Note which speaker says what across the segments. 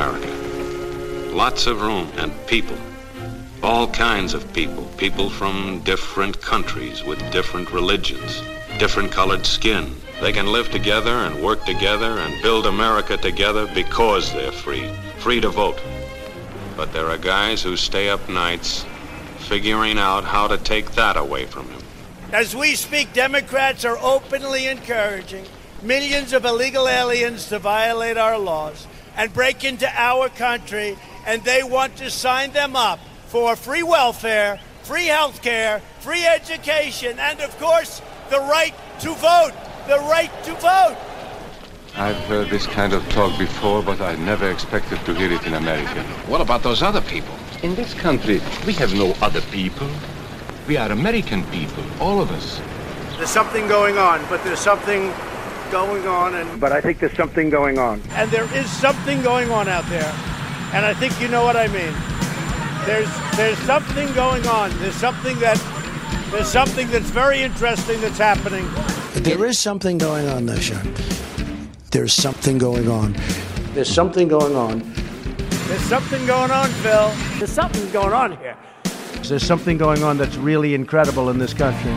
Speaker 1: America. Lots of room and people. All kinds of people. People from different countries with different religions, different colored skin. They can live together and work together and build America together because they're free. Free to vote. But there are guys who stay up nights figuring out how to take that away from him.
Speaker 2: As we speak, Democrats are openly encouraging millions of illegal aliens to violate our laws and break into our country, and they want to sign them up for free welfare, free health care, free education, and of course, the right to vote. The right to vote.
Speaker 3: I've heard this kind of talk before, but I never expected to hear it in America.
Speaker 4: What about those other people?
Speaker 3: In this country, we have no other people. We are American people, all of us.
Speaker 2: There's something going on, but there's something going on and
Speaker 5: But I think there's something going on.
Speaker 2: and there is something going on out there. And I think you know what I mean. There's there's something going on. There's something that there's something that's very interesting that's happening.
Speaker 6: There is something going on, though, Sean. There's something going on. There's something going on.
Speaker 2: There's something going on, Phil. There's something going on here. There's something going on that's really incredible in this country.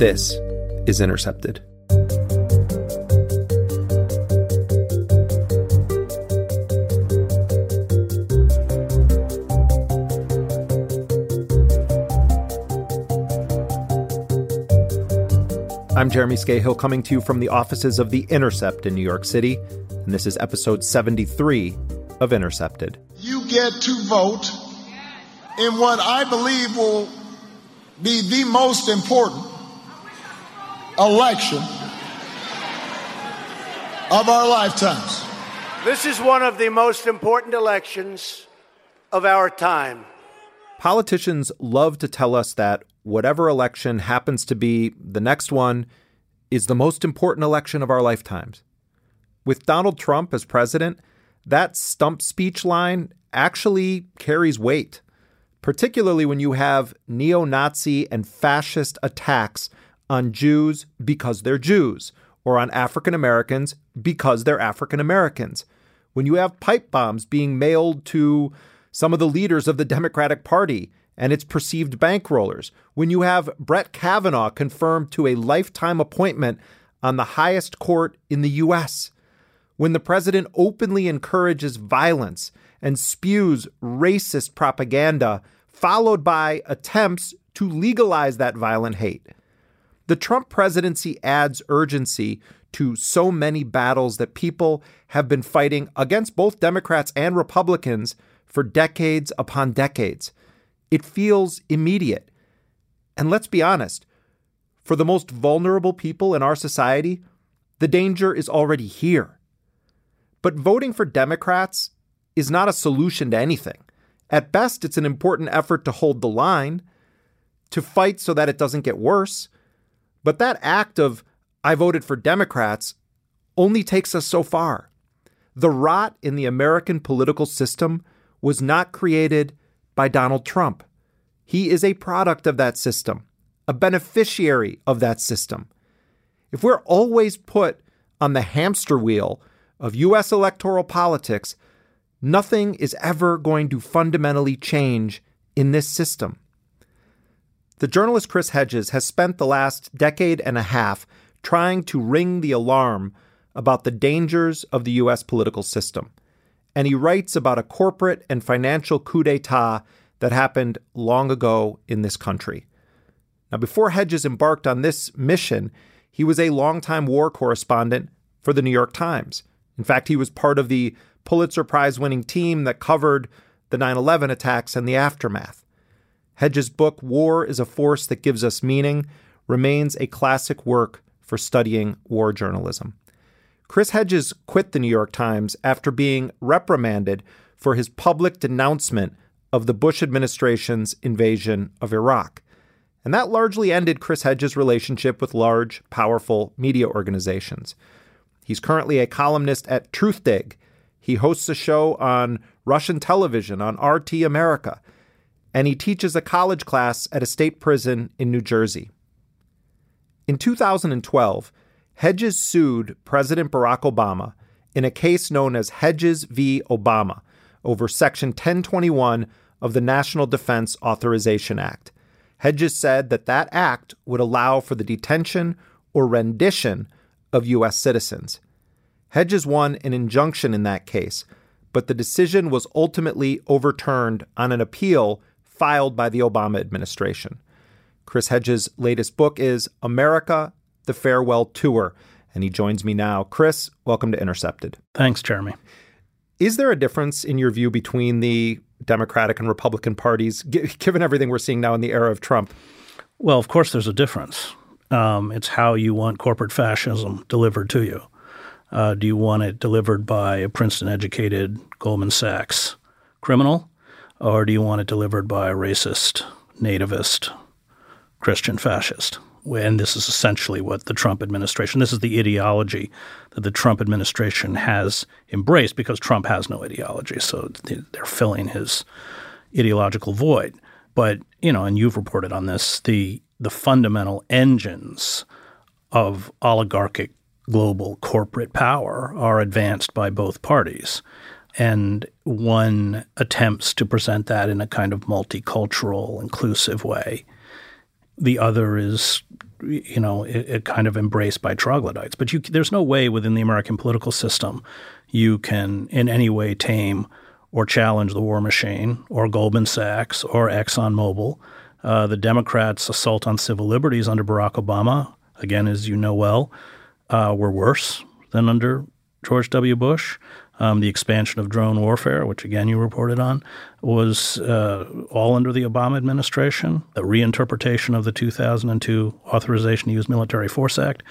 Speaker 7: This is Intercepted. I'm Jeremy Scahill coming to you from the offices of The Intercept in New York City, and this is episode 73 of Intercepted.
Speaker 8: You get to vote in what I believe will be the most important election of our lifetimes.
Speaker 2: This is one of the most important elections of our time.
Speaker 7: Politicians love to tell us that whatever election happens to be the next one is the most important election of our lifetimes. With Donald Trump as president, that stump speech line actually carries weight, particularly when you have neo Nazi and fascist attacks on Jews because they're Jews, or on African Americans because they're African Americans. When you have pipe bombs being mailed to some of the leaders of the Democratic Party and its perceived bankrollers, when you have Brett Kavanaugh confirmed to a lifetime appointment on the highest court in the U.S., when the president openly encourages violence and spews racist propaganda, followed by attempts to legalize that violent hate. The Trump presidency adds urgency to so many battles that people have been fighting against both Democrats and Republicans for decades upon decades. It feels immediate. And let's be honest, for the most vulnerable people in our society, the danger is already here. But voting for Democrats is not a solution to anything. At best, it's an important effort to hold the line, to fight so that it doesn't get worse. But that act of, I voted for Democrats, only takes us so far. The rot in the American political system was not created by Donald Trump. He is a product of that system, a beneficiary of that system. If we're always put on the hamster wheel of U.S. electoral politics, nothing is ever going to fundamentally change in this system. The journalist Chris Hedges has spent the last decade and a half trying to ring the alarm about the dangers of the U.S. political system. and he writes about a corporate and financial coup d'etat that happened long ago in this country. Now, before Hedges embarked on this mission, he was a longtime war correspondent for the New York Times. In fact, he was part of the Pulitzer Prize winning team that covered the 9 11 attacks and the aftermath. Hedges' book, War is a Force That Gives Us Meaning, remains a classic work for studying war journalism. Chris Hedges quit the New York Times after being reprimanded for his public denouncement of the Bush administration's invasion of Iraq. And that largely ended Chris Hedges' relationship with large, powerful media organizations. He's currently a columnist at Truthdig. He hosts a show on Russian television on RT America, and he teaches a college class at a state prison in New Jersey. In 2012, Hedges sued President Barack Obama in a case known as Hedges v. Obama over Section 1021 of the National Defense Authorization Act. Hedges said that that act would allow for the detention or rendition of U.S. citizens. Hedges won an injunction in that case, but the decision was ultimately overturned on an appeal filed by the Obama administration. Chris Hedges' latest book is America, the Farewell Tour, and he joins me now. Chris, welcome to Intercepted.
Speaker 4: Thanks, Jeremy.
Speaker 7: Is there a difference in your view between the Democratic and Republican parties, given everything we're seeing now in the era of Trump?
Speaker 4: Well, of course, there's a difference. Um, it's how you want corporate fascism delivered to you. Uh, do you want it delivered by a Princeton educated Goldman Sachs criminal, or do you want it delivered by a racist, nativist, Christian fascist? And this is essentially what the Trump administration, this is the ideology that the Trump administration has embraced because Trump has no ideology. So they're filling his ideological void. But, you know, and you've reported on this, the the fundamental engines of oligarchic global corporate power are advanced by both parties. And one attempts to present that in a kind of multicultural, inclusive way. The other is you know, it, kind of embraced by troglodytes. But you, there's no way within the American political system you can in any way tame or challenge the war machine or Goldman Sachs or ExxonMobil. Uh, the Democrats' assault on civil liberties under Barack Obama, again, as you know well, uh, were worse than under George W. Bush. Um, the expansion of drone warfare, which again you reported on, was uh, all under the Obama administration. The reinterpretation of the 2002 Authorization to Use Military Force Act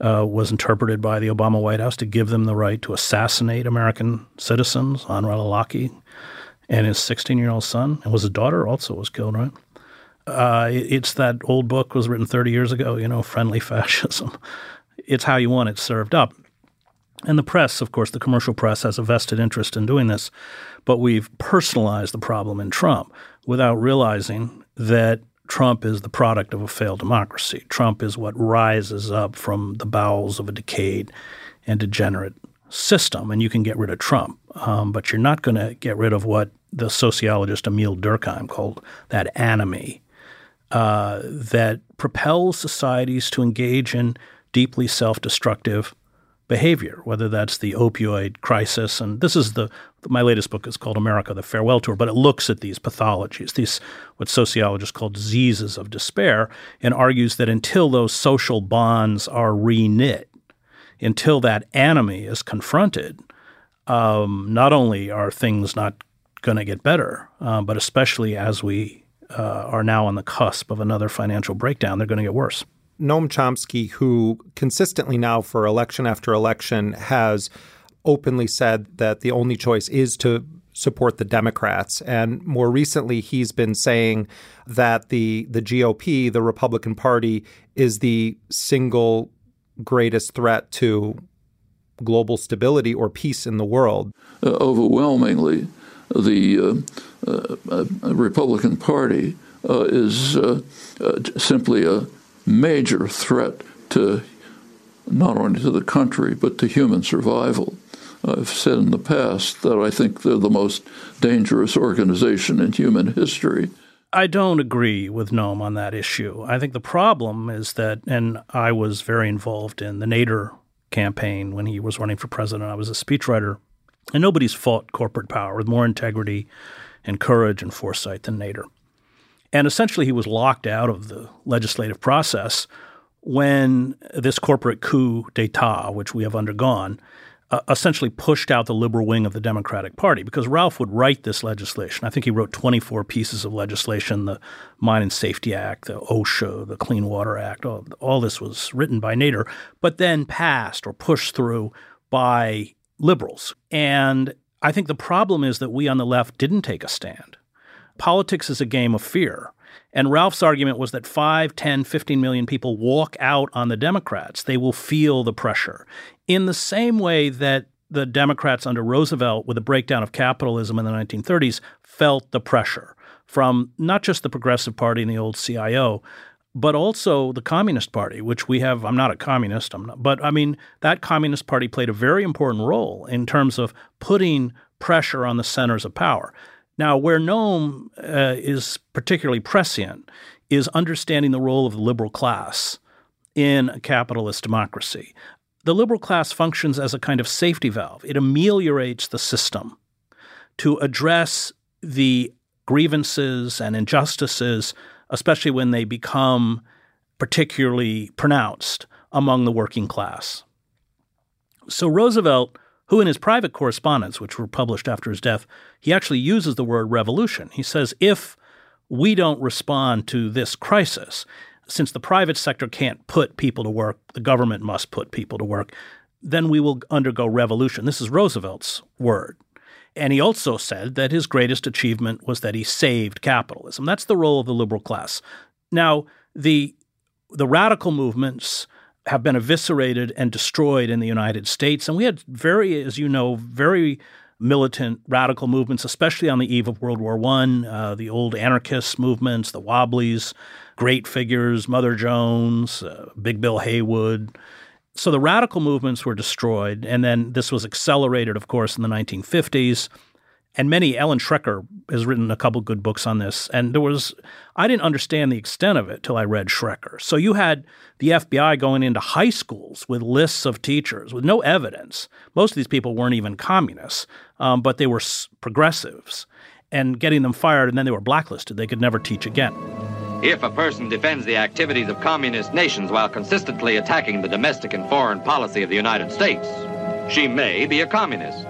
Speaker 4: uh, was interpreted by the Obama White House to give them the right to assassinate American citizens. Anwar al-Awlaki and his 16-year-old son, and was his daughter also was killed, right? Uh, it's that old book was written 30 years ago, you know, Friendly Fascism. It's how you want it served up. And the press, of course, the commercial press has a vested interest in doing this, but we've personalized the problem in Trump without realizing that Trump is the product of a failed democracy. Trump is what rises up from the bowels of a decayed and degenerate system, and you can get rid of Trump, um, but you're not going to get rid of what the sociologist Emile Durkheim called that anomie uh, that propels societies to engage in deeply self-destructive behavior, whether that's the opioid crisis. And this is the my latest book is called America: The Farewell Tour, but it looks at these pathologies, these what sociologists call diseases of despair, and argues that until those social bonds are reknit, until that anomie is confronted, um, not only are things not going to get better, uh, but especially as we uh, are now on the cusp of another financial breakdown, they're going to get worse.
Speaker 7: Noam Chomsky, who consistently now for election after election has openly said that the only choice is to support the Democrats. And more recently, he's been saying that the, the GOP, the Republican Party, is the single greatest threat to global stability or peace in the world.
Speaker 5: Uh, overwhelmingly, the uh, uh, Republican Party uh, is uh, uh, simply a major threat to not only to the country but to human survival. I've said in the past that I think they're the most dangerous organization in human history.
Speaker 4: I don't agree with Noam on that issue. I think the problem is that, and I was very involved in the Nader campaign when he was running for president. I was a speechwriter And nobody's fought corporate power with more integrity and courage and foresight than Nader. And essentially, he was locked out of the legislative process when this corporate coup d'etat, which we have undergone, uh, essentially pushed out the liberal wing of the Democratic Party because Ralph would write this legislation. I think he wrote 24 pieces of legislation the Mine and Safety Act, the OSHA, the Clean Water Act. All, all this was written by Nader, but then passed or pushed through by liberals. And I think the problem is that we on the left didn't take a stand. Politics is a game of fear. And Ralph's argument was that 5, 10, 15 million people walk out on the Democrats. They will feel the pressure. In the same way that the Democrats under Roosevelt, with the breakdown of capitalism in the 1930s, felt the pressure from not just the Progressive Party and the old CIO, but also the Communist Party, which we have. I'm not a communist, not, but I mean, that Communist Party played a very important role in terms of putting pressure on the centers of power. Now, where Noam uh, is particularly prescient is understanding the role of the liberal class in a capitalist democracy. The liberal class functions as a kind of safety valve. It ameliorates the system to address the grievances and injustices, especially when they become particularly pronounced among the working class. So Roosevelt who in his private correspondence, which were published after his death, he actually uses the word revolution. He says, if we don't respond to this crisis, since the private sector can't put people to work, the government must put people to work, then we will undergo revolution. This is Roosevelt's word. And he also said that his greatest achievement was that he saved capitalism. That's the role of the liberal class. Now, the the radical movements have been eviscerated and destroyed in the United States. And we had very, as you know, very militant radical movements, especially on the eve of World War I, uh, the old anarchist movements, the Wobblies, great figures, Mother Jones, uh, Big Bill Haywood. So the radical movements were destroyed. And then this was accelerated, of course, in the 1950s and many Ellen Schrecker has written a couple good books on this and there was I didn't understand the extent of it till I read Schrecker. So you had the FBI going into high schools with lists of teachers with no evidence. Most of these people weren't even communists, um, but they were progressives and getting them fired and then they were blacklisted. They could never teach again.
Speaker 9: If a person defends the activities of communist nations while consistently attacking the domestic and foreign policy of the United States, she may be a communist.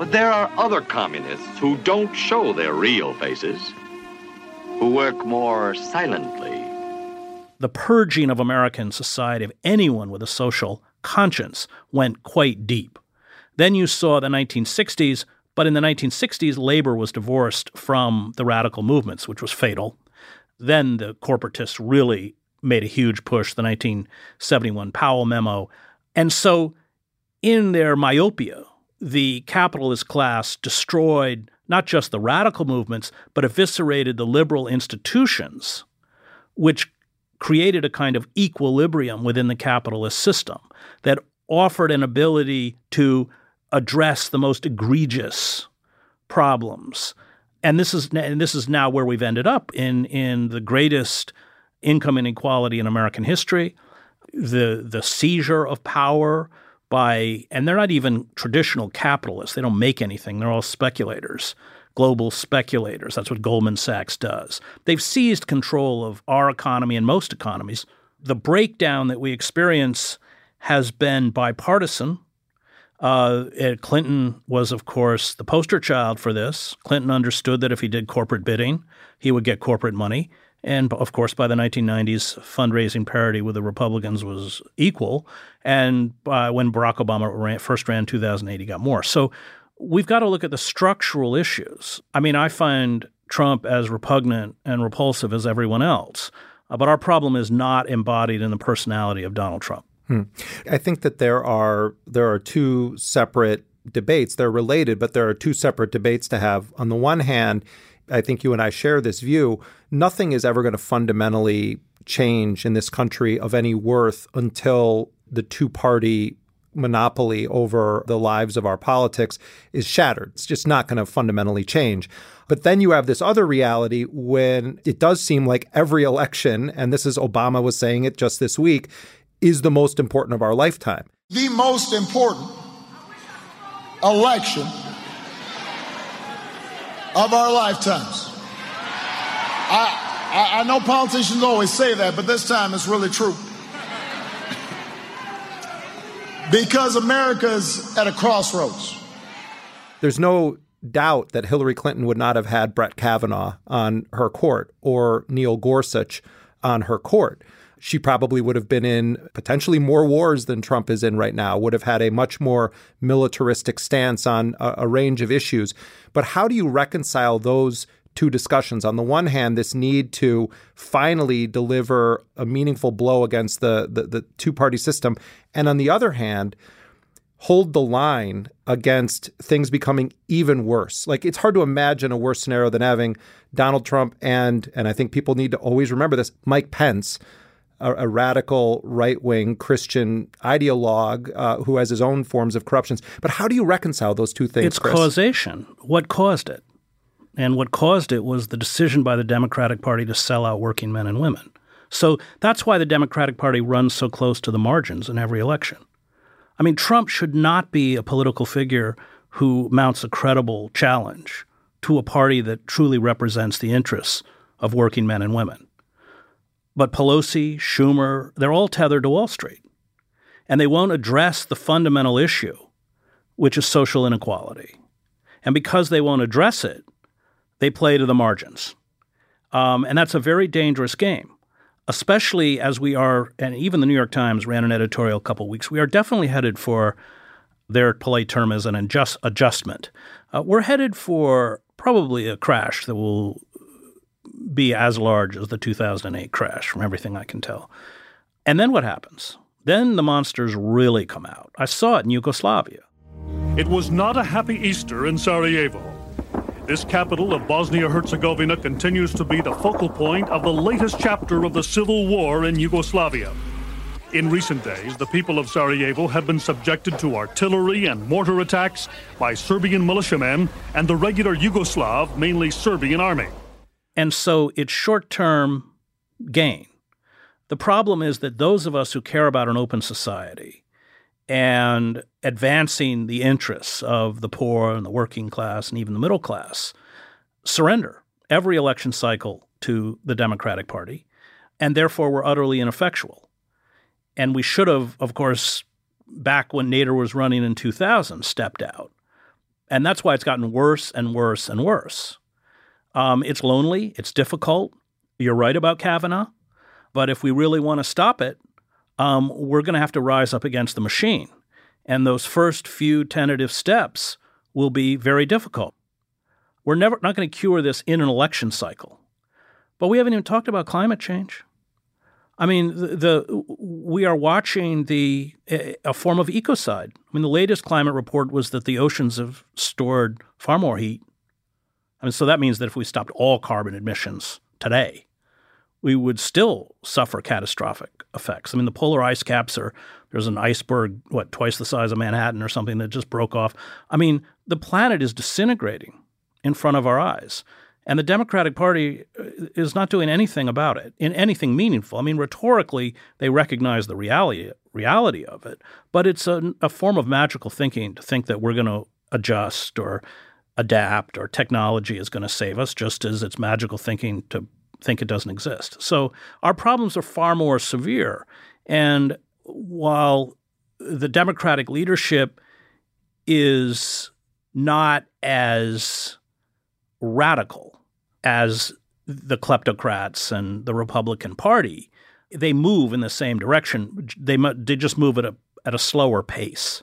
Speaker 9: But there are other communists who don't show their real faces, who work more silently.
Speaker 4: The purging of American society of anyone with a social conscience went quite deep. Then you saw the 1960s, but in the 1960s, labor was divorced from the radical movements, which was fatal. Then the corporatists really made a huge push, the 1971 Powell memo. And so, in their myopia, the capitalist class destroyed not just the radical movements, but eviscerated the liberal institutions, which created a kind of equilibrium within the capitalist system that offered an ability to address the most egregious problems. And this is and this is now where we've ended up in in the greatest income inequality in American history, the the seizure of power by, and they're not even traditional capitalists. They don't make anything. They're all speculators, global speculators. That's what Goldman Sachs does. They've seized control of our economy and most economies. The breakdown that we experience has been bipartisan. Uh, Clinton was, of course, the poster child for this. Clinton understood that if he did corporate bidding, he would get corporate money. And of course, by the 1990s, fundraising parity with the Republicans was equal. And uh, when Barack Obama ran, first ran in 2008, he got more. So we've got to look at the structural issues. I mean, I find Trump as repugnant and repulsive as everyone else. Uh, but our problem is not embodied in the personality of Donald Trump.
Speaker 7: Hmm. I think that there are there are two separate debates. They're related, but there are two separate debates to have. On the one hand, I think you and I share this view. Nothing is ever going to fundamentally change in this country of any worth until the two party monopoly over the lives of our politics is shattered. It's just not going to fundamentally change. But then you have this other reality when it does seem like every election, and this is Obama was saying it just this week, is the most important of our lifetime.
Speaker 8: The most important election of our lifetimes. I, I, I know politicians always say that, but this time it's really true. because America is at a crossroads.
Speaker 7: There's no doubt that Hillary Clinton would not have had Brett Kavanaugh on her court or Neil Gorsuch on her court. She probably would have been in potentially more wars than Trump is in right now, would have had a much more militaristic stance on a, a range of issues. But how do you reconcile those two discussions? On the one hand, this need to finally deliver a meaningful blow against the, the, the two party system. And on the other hand, hold the line against things becoming even worse. Like it's hard to imagine a worse scenario than having Donald Trump and and I think people need to always remember this, Mike Pence, a, a radical right-wing Christian ideologue uh, who has his own forms of corruptions. But how do you reconcile those two things?
Speaker 4: It's
Speaker 7: Chris?
Speaker 4: causation. What caused it? And what caused it was the decision by the Democratic Party to sell out working men and women. So that's why the Democratic Party runs so close to the margins in every election. I mean, Trump should not be a political figure who mounts a credible challenge to a party that truly represents the interests of working men and women. But Pelosi, Schumer, they're all tethered to Wall Street. And they won't address the fundamental issue, which is social inequality. And because they won't address it, they play to the margins. Um, and that's a very dangerous game especially as we are, and even the New York Times ran an editorial a couple weeks, we are definitely headed for their polite term is an adjust, adjustment. Uh, we're headed for probably a crash that will be as large as the 2008 crash, from everything I can tell. And then what happens? Then the monsters really come out. I saw it in Yugoslavia.
Speaker 10: It was not a happy Easter in Sarajevo. This capital of Bosnia Herzegovina continues to be the focal point of the latest chapter of the civil war in Yugoslavia. In recent days, the people of Sarajevo have been subjected to artillery and mortar attacks by Serbian militiamen and the regular Yugoslav, mainly Serbian army.
Speaker 4: And so it's short term gain. The problem is that those of us who care about an open society and advancing the interests of the poor and the working class and even the middle class surrender every election cycle to the Democratic Party, and therefore we're utterly ineffectual. And we should have, of course, back when Nader was running in 2000, stepped out. And that's why it's gotten worse and worse and worse. Um, it's lonely, it's difficult. You're right about Kavanaugh. But if we really want to stop it, um, we're going to have to rise up against the machine. And those first few tentative steps will be very difficult. We're never not going to cure this in an election cycle. But we haven't even talked about climate change. I mean, the, the we are watching the a, a, form of ecocide. I mean, the latest climate report was that the oceans have stored far more heat. I mean, so that means that if we stopped all carbon emissions today, we would still suffer catastrophic effects. I mean, the polar ice caps are there's an iceberg, what, twice the size of Manhattan or something that just broke off. I mean, the planet is disintegrating in front of our eyes. And the Democratic Party uh, is not doing anything about it in anything meaningful. I mean, rhetorically, they recognize the reality reality of it, but it's a, a form of magical thinking to think that we're going to adjust or adapt or technology is going to save us, just as it's magical thinking to think it doesn't exist. So our problems are far more severe. And while the Democratic leadership is not as radical as the kleptocrats and the Republican Party, they move in the same direction. They, they just move at a, at a slower pace.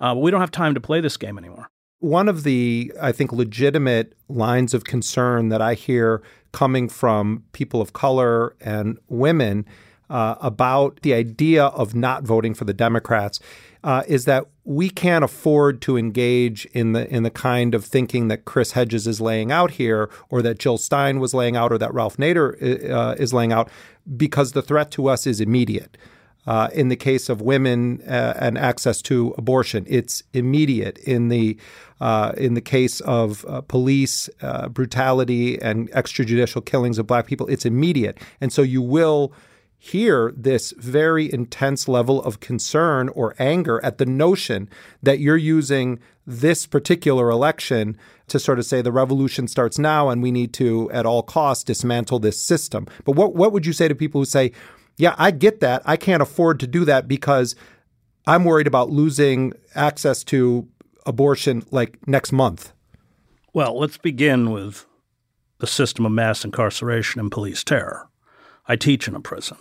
Speaker 4: Uh, we don't have time to play this game anymore.
Speaker 7: One of the, I think, legitimate lines of concern that I hear coming from people of color and women uh, about the idea of not voting for the Democrats uh, is that we can't afford to engage in the in the kind of thinking that Chris Hedges is laying out here, or that Jill Stein was laying out, or that Ralph Nader uh, is laying out, because the threat to us is immediate. Uh, in the case of women uh, and access to abortion, it's immediate. In the uh, in the case of uh, police uh, brutality and extrajudicial killings of black people, it's immediate. And so you will hear this very intense level of concern or anger at the notion that you're using this particular election to sort of say the revolution starts now and we need to, at all costs, dismantle this system. But what, what would you say to people who say, yeah, I get that. I can't afford to do that because I'm worried about losing access to abortion like next month?
Speaker 4: Well, let's begin with the system of mass incarceration and police terror. I teach in a prison,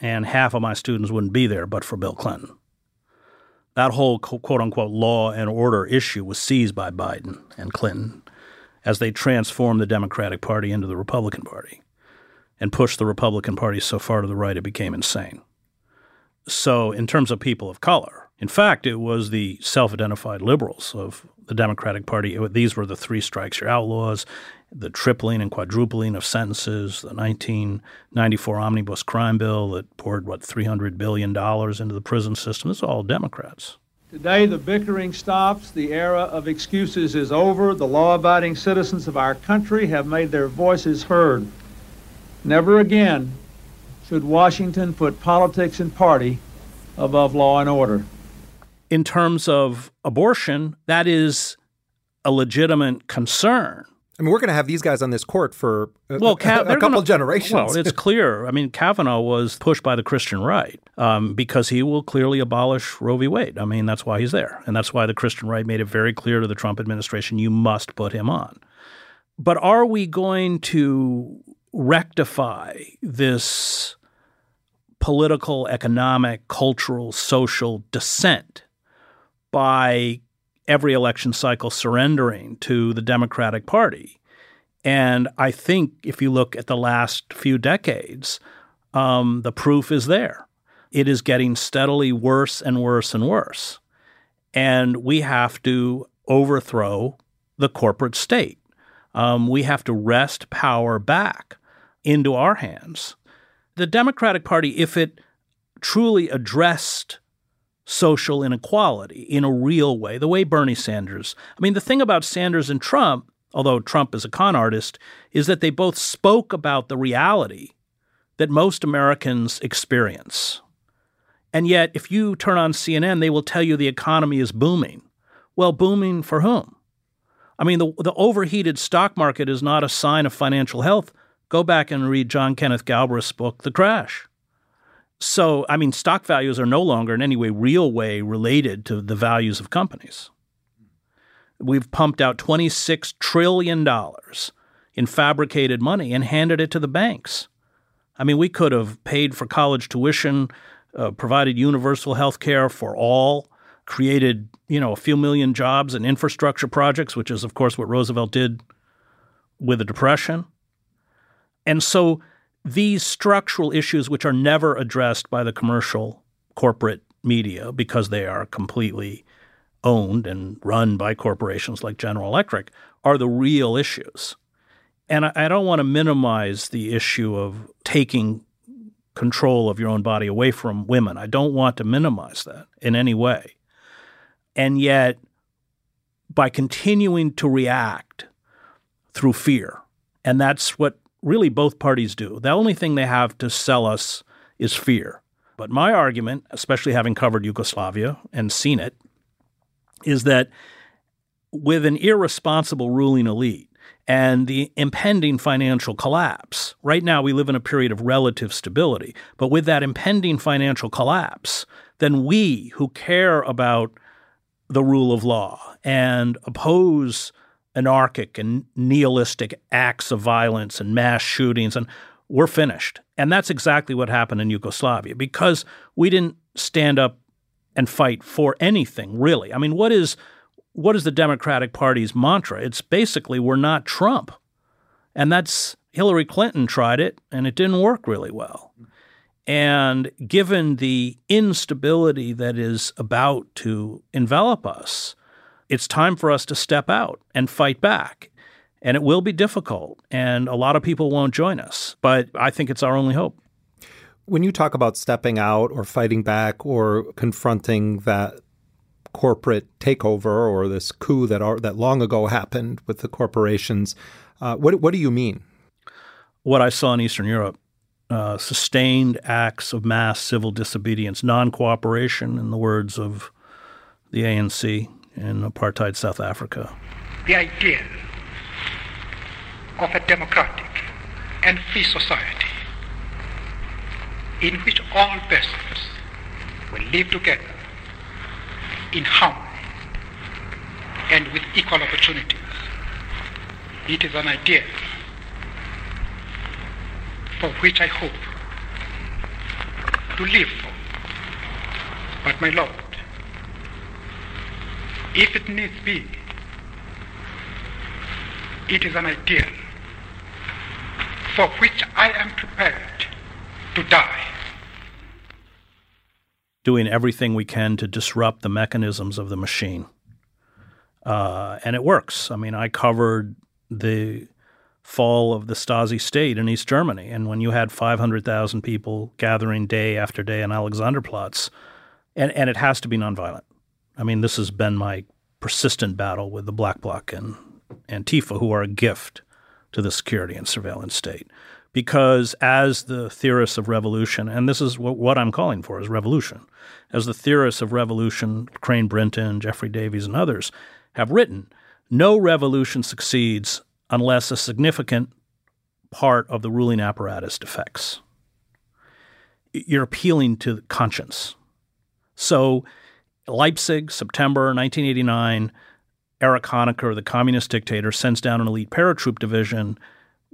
Speaker 4: and half of my students wouldn't be there but for Bill Clinton. That whole quote unquote law and order issue was seized by Biden and Clinton as they transformed the Democratic Party into the Republican Party and pushed the Republican Party so far to the right it became insane. So, in terms of people of color, in fact, it was the self identified liberals of the Democratic Party. These were the three strikes you're outlaws, the tripling and quadrupling of sentences, the 1994 omnibus crime bill that poured, what, $300 billion into the prison system. It's all Democrats.
Speaker 11: Today, the bickering stops. The era of excuses is over. The law abiding citizens of our country have made their voices heard. Never again should Washington put politics and party above law and order.
Speaker 4: In terms of abortion, that is a legitimate concern.
Speaker 7: I mean, we're going to have these guys on this court for a, well, Ka- a, a couple
Speaker 4: gonna,
Speaker 7: generations.
Speaker 4: Well, it's clear. I mean, Kavanaugh was pushed by the Christian right um, because he will clearly abolish Roe v. Wade. I mean, that's why he's there. And that's why the Christian right made it very clear to the Trump administration you must put him on. But are we going to rectify this political, economic, cultural, social descent by every election cycle surrendering to the Democratic Party. And I think if you look at the last few decades, um, the proof is there. It is getting steadily worse and worse and worse. And we have to overthrow the corporate state. Um, we have to wrest power back into our hands. The Democratic Party, if it truly addressed social inequality in a real way, the way Bernie Sanders. I mean, the thing about Sanders and Trump, although Trump is a con artist, is that they both spoke about the reality that most Americans experience. And yet, if you turn on CNN, they will tell you the economy is booming. Well, booming for whom? I mean, the, the overheated stock market is not a sign of financial health. Go back and read John Kenneth Galbraith's book, The Crash. So, I mean, stock values are no longer in any way, real way related to the values of companies. We've pumped out $26 trillion in fabricated money and handed it to the banks. I mean, we could have paid for college tuition, uh, provided universal health care for all, created, you know, a few million jobs and infrastructure projects, which is, of course, what Roosevelt did with the Depression. And so these structural issues, which are never addressed by the commercial corporate media because they are completely owned and run by corporations like General Electric, are the real issues. And I, I don't want to minimize the issue of taking control of your own body away from women. I don't want to minimize that in any way. And yet, by continuing to react through fear, and that's what really both parties do. The only thing they have to sell us is fear. But my argument, especially having covered Yugoslavia and seen it, is that with an irresponsible ruling elite and the impending financial collapse, right now we live in a period of relative stability, but with that impending financial collapse, then we who care about the rule of law and oppose anarchic and nihilistic acts of violence and mass shootings, and we're finished. And that's exactly what happened in Yugoslavia because we didn't stand up and fight for anything, really. I mean, what is what is the Democratic Party's mantra? It's basically we're not Trump. And that's Hillary Clinton tried it and it didn't work really well. And given the instability that is about to envelop us, it's time for us to step out and fight back. And it will be difficult, and a lot of people won't join us. But I think it's our only hope.
Speaker 7: When you talk about stepping out or fighting back or confronting that corporate takeover or this coup that are, that long ago happened with the corporations, uh, what what do you mean?
Speaker 4: What I saw in Eastern Europe uh, sustained acts of mass civil disobedience, non cooperation, in the words of the ANC in apartheid South Africa.
Speaker 12: The idea of a democratic and free society in which all persons will live together in harmony and with equal opportunities. It is an idea for which I hope to live for. But my Lord, if it needs be, it is an ideal for which I am prepared to die.
Speaker 4: Doing everything we can to disrupt the mechanisms of the machine. Uh, and it works. I mean, I covered the fall of the Stasi state in East Germany. And when you had 500,000 people gathering day after day on Alexanderplatz, and, and it has to be nonviolent. I mean, this has been my persistent battle with the Black Bloc and Antifa, who are a gift to the security and surveillance state. Because as the theorists of revolution, and this is what, what I'm calling for is revolution, as the theorists of revolution, Crane Brinton, Jeffrey Davies, and others have written, no revolution succeeds unless a significant part of the ruling apparatus defects. You're appealing to conscience. So, Leipzig, September 1989, Erich Honecker, the communist dictator, sends down an elite paratroop division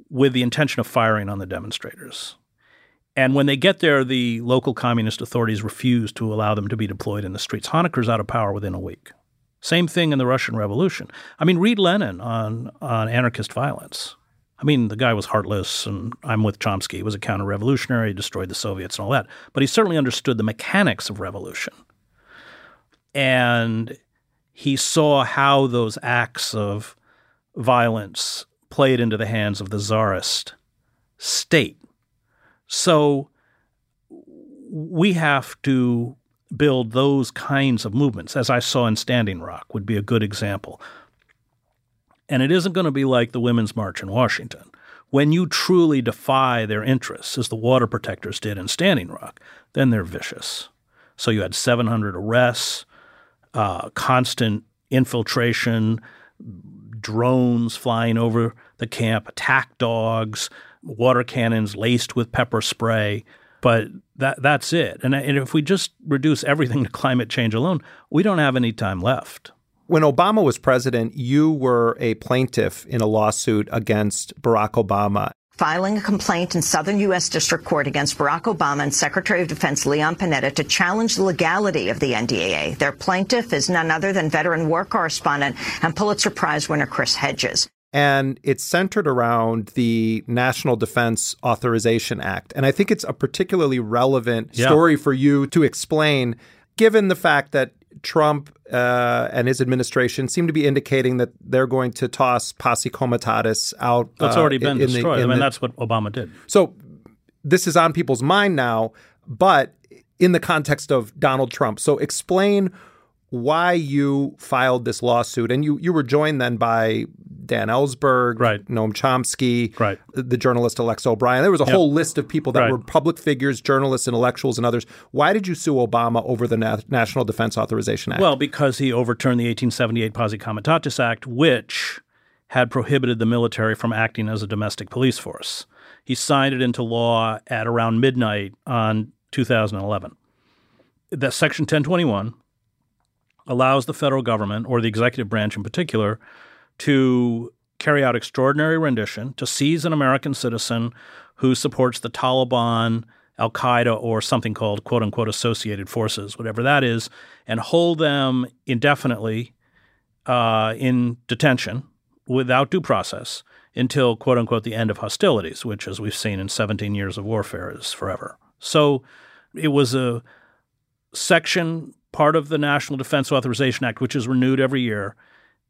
Speaker 4: with the intention of firing on the demonstrators. And when they get there, the local communist authorities refuse to allow them to be deployed in the streets. Honecker's out of power within a week. Same thing in the Russian Revolution. I mean, read Lenin on on anarchist violence. I mean, the guy was heartless, and I'm with Chomsky. He was a counter-revolutionary, destroyed the Soviets and all that. But he certainly understood the mechanics of revolution, and he saw how those acts of violence played into the hands of the czarist state. So we have to build those kinds of movements, as I saw in Standing Rock, would be a good example. And it isn't going to be like the Women's March in Washington. When you truly defy their interests, as the water protectors did in Standing Rock, then they're vicious. So you had 700 arrests, uh, constant infiltration, drones flying over the camp, attack dogs, water cannons laced with pepper spray. But that that's it. And, and if we just reduce everything to climate change alone, we don't have any time left.
Speaker 7: When Obama was president, you were a plaintiff in a lawsuit against Barack Obama.
Speaker 13: Filing a complaint in Southern U.S. District Court against Barack Obama and Secretary of Defense Leon Panetta to challenge the legality of the NDAA. Their plaintiff is none other than veteran war correspondent and Pulitzer Prize winner Chris Hedges
Speaker 7: and it's centered around the National Defense Authorization Act. And I think it's a particularly relevant yeah. story for you to explain, given the fact that Trump uh, and his administration seem to be indicating that they're going to toss posse comitatus out.
Speaker 4: That's uh, already been in, destroyed. In the, I mean, the, that's what Obama did.
Speaker 7: So this is on people's mind now, but in the context of Donald Trump. So explain why you filed this lawsuit, and you you were joined then by Dan Ellsberg,
Speaker 4: right.
Speaker 7: Noam Chomsky,
Speaker 4: right.
Speaker 7: the, journalist Alexa O'Brien. There was a yep. whole list of people that right. were public figures, journalists, intellectuals, and others. Why did you sue Obama over the Na- National Defense Authorization Act?
Speaker 4: Well, because he overturned the 1878 Posse Comitatus Act, which had prohibited the military from acting as a domestic police force. He signed it into law at around midnight on 2011. That Section 1021 allows the federal government, or the executive branch in particular, to carry out extraordinary rendition, to seize an American citizen who supports the Taliban, Al Qaeda, or something called quote unquote associated forces, whatever that is, and hold them indefinitely uh, in detention without due process until quote unquote the end of hostilities, which, as we've seen in 17 years of warfare, is forever. So it was a section part of the National Defense Authorization Act, which is renewed every year,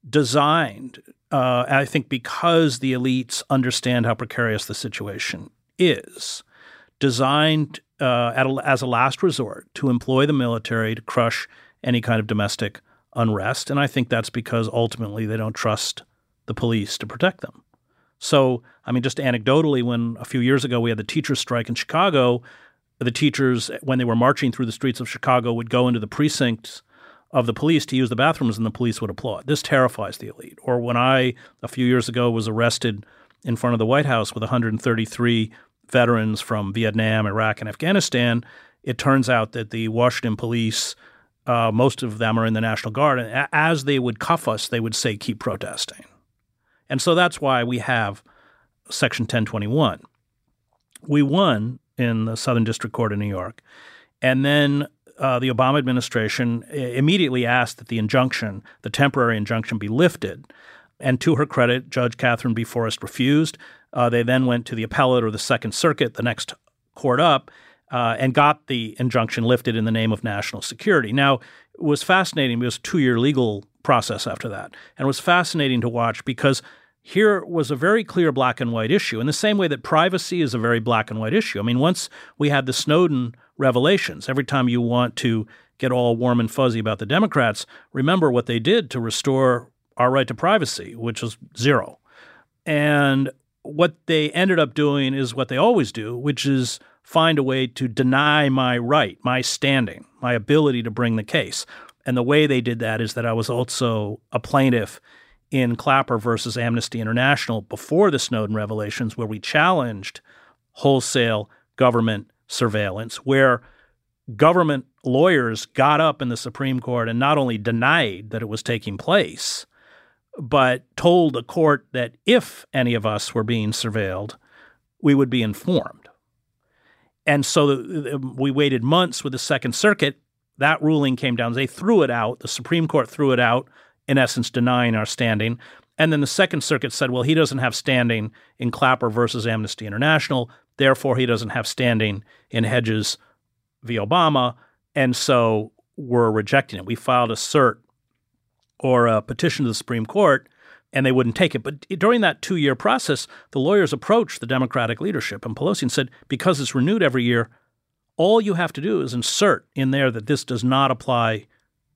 Speaker 4: designed, uh, I think, because the elites understand how precarious the situation is, designed uh, a, as a last resort to employ the military to crush any kind of domestic unrest. And I think that's because ultimately they don't trust the police to protect them. So, I mean, just anecdotally, when a few years ago we had the teachers' strike in Chicago, the teachers, when they were marching through the streets of Chicago, would go into the precincts of the police to use the bathrooms and the police would applaud. This terrifies the elite. Or when I, a few years ago, was arrested in front of the White House with 133 veterans from Vietnam, Iraq, and Afghanistan, it turns out that the Washington police, uh, most of them are in the National Guard, and as they would cuff us, they would say, keep protesting. And so that's why we have Section 1021. We won in the Southern District Court in New York. And then uh, the Obama administration immediately asked that the injunction, the temporary injunction, be lifted. And to her credit, Judge Katherine B. Forrest refused. Uh, they then went to the appellate or the Second Circuit, the next court up, uh, and got the injunction lifted in the name of national security. Now, it was fascinating. It was a two year legal process after that. And it was fascinating to watch because here was a very clear black and white issue in the same way that privacy is a very black and white issue. I mean, once we had the Snowden revelations, every time you want to get all warm and fuzzy about the Democrats, remember what they did to restore our right to privacy, which was zero. And what they ended up doing is what they always do, which is find a way to deny my right, my standing, my ability to bring the case. And the way they did that is that I was also a plaintiff in Clapper versus Amnesty International before the Snowden revelations, where we challenged wholesale government surveillance, where government lawyers got up in the Supreme Court and not only denied that it was taking place, but told the court that if any of us were being surveilled, we would be informed. And so we waited months with the Second Circuit. That ruling came down. They threw it out. The Supreme Court threw it out in essence denying our standing. And then the Second Circuit said, well, he doesn't have standing in Clapper versus Amnesty International. Therefore, he doesn't have standing in Hedges v. Obama. And so we're rejecting it. We filed a cert or a petition to the Supreme Court, and they wouldn't take it. But during that two year process, the lawyers approached the Democratic leadership and Pelosi said, because it's renewed every year, all you have to do is insert in there that this does not apply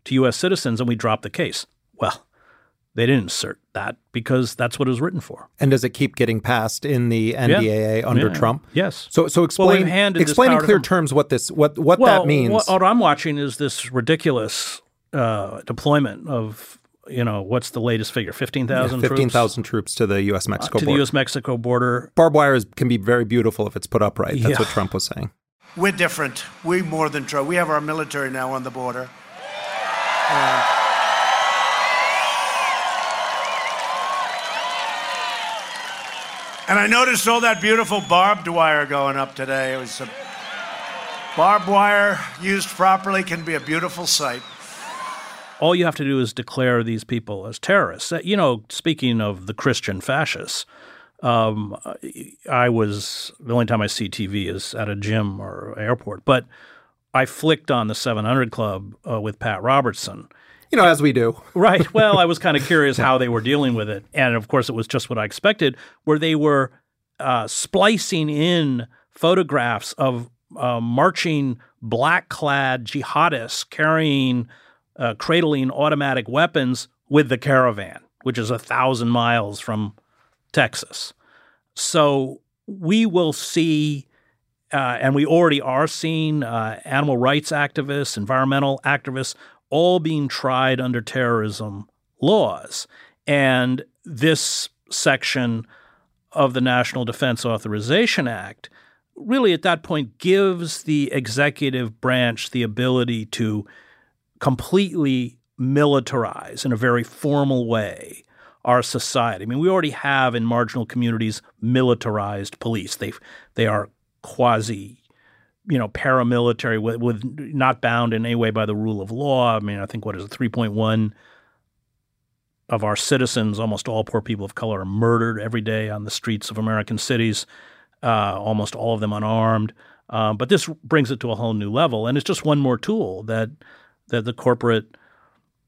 Speaker 4: to U.S. citizens, and we drop the case. Well, they didn't insert that because that's what it was written for.
Speaker 7: And does it keep getting passed in the NDAA
Speaker 4: yeah.
Speaker 7: under
Speaker 4: yeah.
Speaker 7: Trump?
Speaker 4: Yes.
Speaker 7: So so explain
Speaker 4: well,
Speaker 7: explain in clear terms what this what what
Speaker 4: well,
Speaker 7: that means.
Speaker 4: What, what I'm watching is this ridiculous uh, deployment of you know what's the latest figure 15,000
Speaker 7: yeah, 15,000 troops? troops to the US Mexico
Speaker 4: uh, to
Speaker 7: border.
Speaker 4: the US Mexico border.
Speaker 7: Barbed wire is, can be very beautiful if it's put up right. That's what Trump was saying.
Speaker 2: We're different. We more than Trump. We have our military now on the border. And And I noticed all that beautiful barbed wire going up today. It was a barbed wire used properly can be a beautiful sight.
Speaker 4: All you have to do is declare these people as terrorists. You know, speaking of the Christian fascists, um, I was the only time I see TV is at a gym or airport, but I flicked on the 700 Club uh, with Pat Robertson
Speaker 7: you know, as we do.
Speaker 4: right. Well, I was kind of curious how they were dealing with it. And of course, it was just what I expected, where they were uh, splicing in photographs of uh, marching black clad jihadists carrying, uh, cradling automatic weapons with the caravan, which is a thousand miles from Texas. So we will see. Uh, and we already are seeing uh, animal rights activists, environmental activists all being tried under terrorism laws. And this section of the National Defense Authorization Act really at that point gives the executive branch the ability to completely militarize in a very formal way our society. I mean, we already have in marginal communities militarized police. They they are quasi you know, paramilitary with, with not bound in any way by the rule of law. I mean, I think what is it, 3.1 of our citizens, almost all poor people of color, are murdered every day on the streets of American cities, uh, almost all of them unarmed. Uh, but this brings it to a whole new level, and it's just one more tool that that the corporate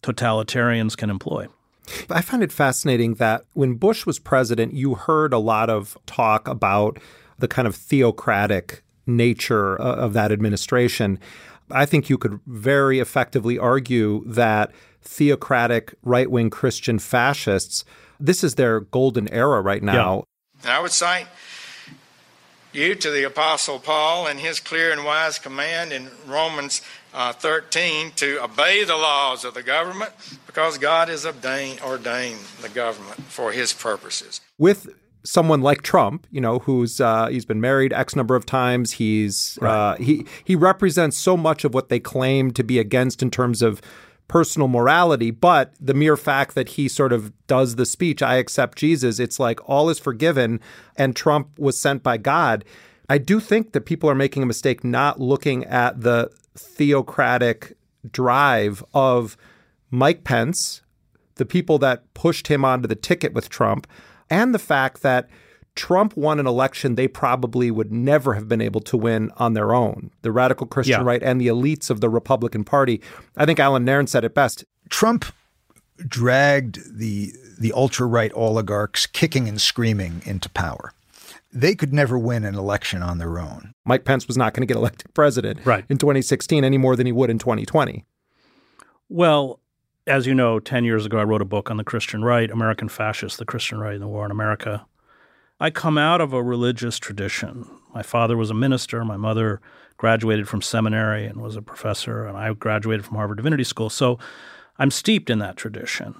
Speaker 4: totalitarians can employ.
Speaker 7: I find it fascinating that when Bush was president, you heard a lot of talk about the kind of theocratic nature uh, of that administration, I think you could very effectively argue that theocratic right wing Christian fascists, this is their golden era right now.
Speaker 14: And I would cite you to the Apostle Paul and his clear and wise command in Romans uh, 13 to obey the laws of the government because God has ordained, ordained the government for his purposes.
Speaker 7: With someone like Trump, you know, who's uh, he's been married X number of times. He's right. uh, he he represents so much of what they claim to be against in terms of personal morality, but the mere fact that he sort of does the speech, I accept Jesus, it's like all is forgiven and Trump was sent by God. I do think that people are making a mistake not looking at the theocratic drive of Mike Pence, the people that pushed him onto the ticket with Trump, and the fact that Trump won an election they probably would never have been able to win on their own. The radical Christian yeah. right and the elites of the Republican Party. I think Allan Nairn said it best.
Speaker 15: Trump dragged the the ultra right oligarchs kicking and screaming into power. They could never win an election on their own.
Speaker 7: Mike Pence was not going to get elected president
Speaker 4: right.
Speaker 7: in 2016 any more than he would in 2020.
Speaker 4: Well, as you know, 10 years ago, I wrote a book on the Christian right, American Fascists, the Christian Right in the War in America. I come out of a religious tradition. My father was a minister. My mother graduated from seminary and was a professor, and I graduated from Harvard Divinity School. So I'm steeped in that tradition.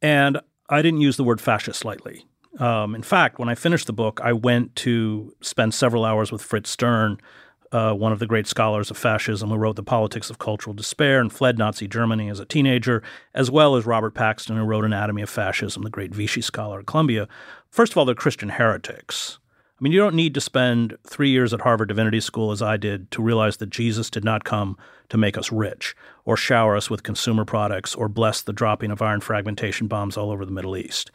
Speaker 4: And I didn't use the word fascist lightly. Um, in fact, when I finished the book, I went to spend several hours with Fritz Stern, uh, one of the great scholars of fascism who wrote The Politics of Cultural Despair and fled Nazi Germany as a teenager, as well as Robert Paxton, who wrote Anatomy of Fascism, the great Vichy scholar at Columbia. First of all, they're Christian heretics. I mean, you don't need to spend three years at Harvard Divinity School, as I did, to realize that Jesus did not come to make us rich or shower us with consumer products or bless the dropping of iron fragmentation bombs all over the Middle East.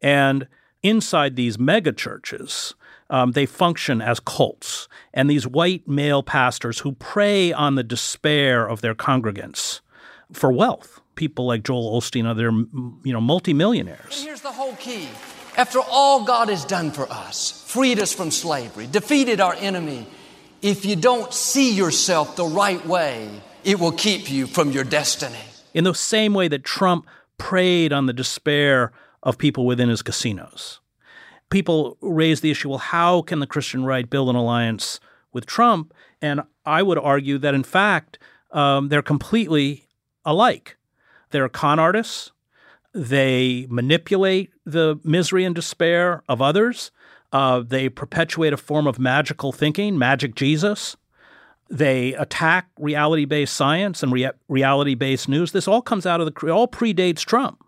Speaker 4: And inside these megachurches, um, they function as cults. And these white male pastors who prey on the despair of their congregants for wealth. People like Joel Osteen, are they're you know multimillionaires.
Speaker 16: And here's the whole key. After all God has done for us, freed us from slavery, defeated our enemy, if you don't see yourself the right way, it will keep you from your destiny.
Speaker 4: In the same way that Trump preyed on the despair of people within his casinos people raise the issue well, how can the Christian right build an alliance with Trump? And I would argue that, in fact, um, they're completely alike. They're con artists. They manipulate the misery and despair of others. Uh, they perpetuate a form of magical thinking, magic Jesus. They attack reality based science and rea- reality based news. This all comes out of the, all predates Trump.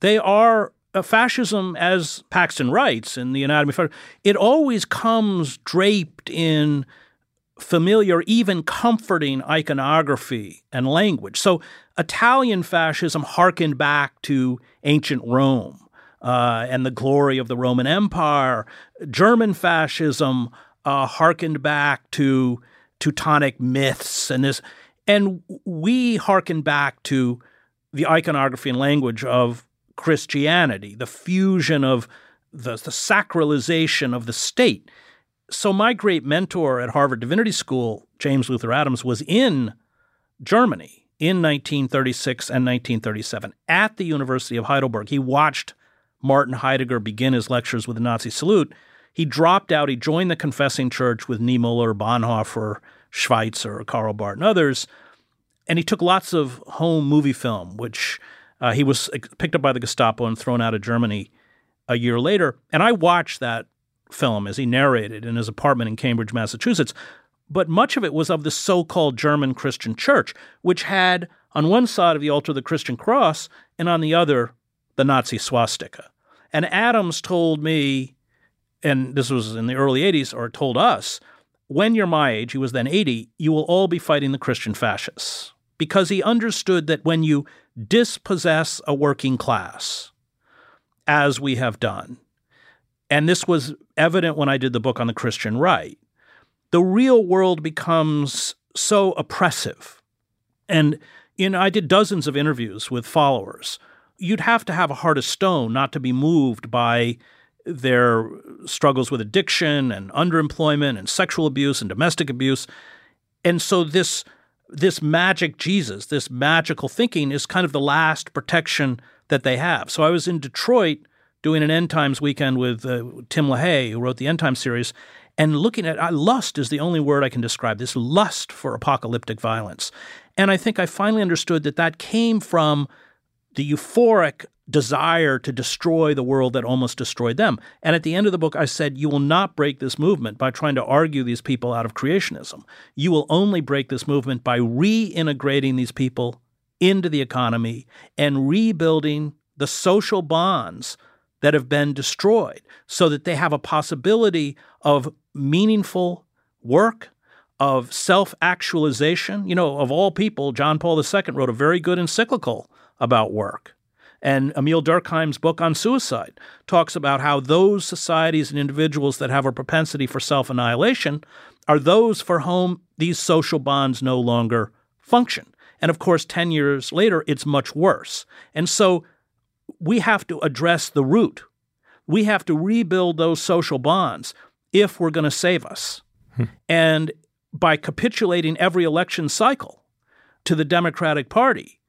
Speaker 4: They are fascism, as Paxton writes in The Anatomy of Fascism, it always comes draped in familiar, even comforting iconography and language. So Italian fascism harkened back to ancient Rome uh, and the glory of the Roman Empire. German fascism uh, harkened back to Teutonic myths and this. And we harken back to the iconography and language of Christianity, the fusion of the, the sacralization of the state. So, my great mentor at Harvard Divinity School, James Luther Adams, was in Germany in 1936 and 1937 at the University of Heidelberg. He watched Martin Heidegger begin his lectures with the Nazi salute. He dropped out. He joined the Confessing Church with Niemöller, Bonhoeffer, Schweitzer, Karl Barth, and others. And he took lots of home movie film, which uh, he was picked up by the Gestapo and thrown out of Germany a year later. And I watched that film as he narrated in his apartment in Cambridge, Massachusetts. But much of it was of the so called German Christian church, which had on one side of the altar the Christian cross and on the other the Nazi swastika. And Adams told me, and this was in the early 80s, or told us, when you're my age, he was then 80, you will all be fighting the Christian fascists. Because he understood that when you dispossess a working class, as we have done. And this was evident when I did the book on the Christian right. The real world becomes so oppressive. And you know, I did dozens of interviews with followers. You'd have to have a heart of stone not to be moved by their struggles with addiction and underemployment and sexual abuse and domestic abuse. And so this this magic Jesus, this magical thinking is kind of the last protection that they have. So I was in Detroit doing an End Times weekend with uh, Tim LaHaye, who wrote the End Times series, and looking at uh, lust is the only word I can describe this lust for apocalyptic violence. And I think I finally understood that that came from the euphoric desire to destroy the world that almost destroyed them. And at the end of the book, I said, You will not break this movement by trying to argue these people out of creationism. You will only break this movement by reintegrating these people into the economy and rebuilding the social bonds that have been destroyed so that they have a possibility of meaningful work, of self actualization. You know, of all people, John Paul II wrote a very good encyclical about work. And Emile Durkheim's book on suicide talks about how those societies and individuals that have a propensity for self annihilation are those for whom these social bonds no longer function. And of course, 10 years later, it's much worse. And so we have to address the root. We have to rebuild those social bonds if we're going to save us. Hmm. And by capitulating every election cycle to the Democratic Party,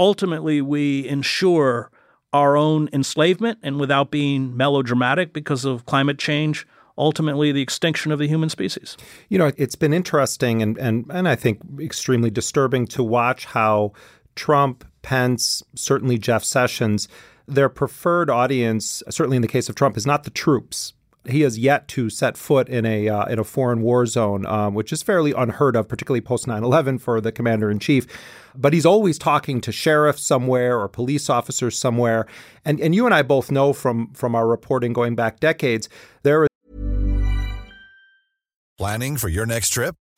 Speaker 4: ultimately we ensure our own enslavement and without being melodramatic because of climate change, ultimately the extinction of the human species.
Speaker 7: You know, it's been interesting and, and, and I think extremely disturbing to watch how Trump, Pence, certainly Jeff Sessions, their preferred audience, certainly in the case of Trump, is not the troops he has yet to set foot in a uh, in a foreign war zone, um, which is fairly unheard of, particularly post 9/11 for the commander in chief. But he's always talking to sheriffs somewhere or police officers somewhere, and and you and I both know from from our reporting going back decades there is.
Speaker 17: Planning for your next trip?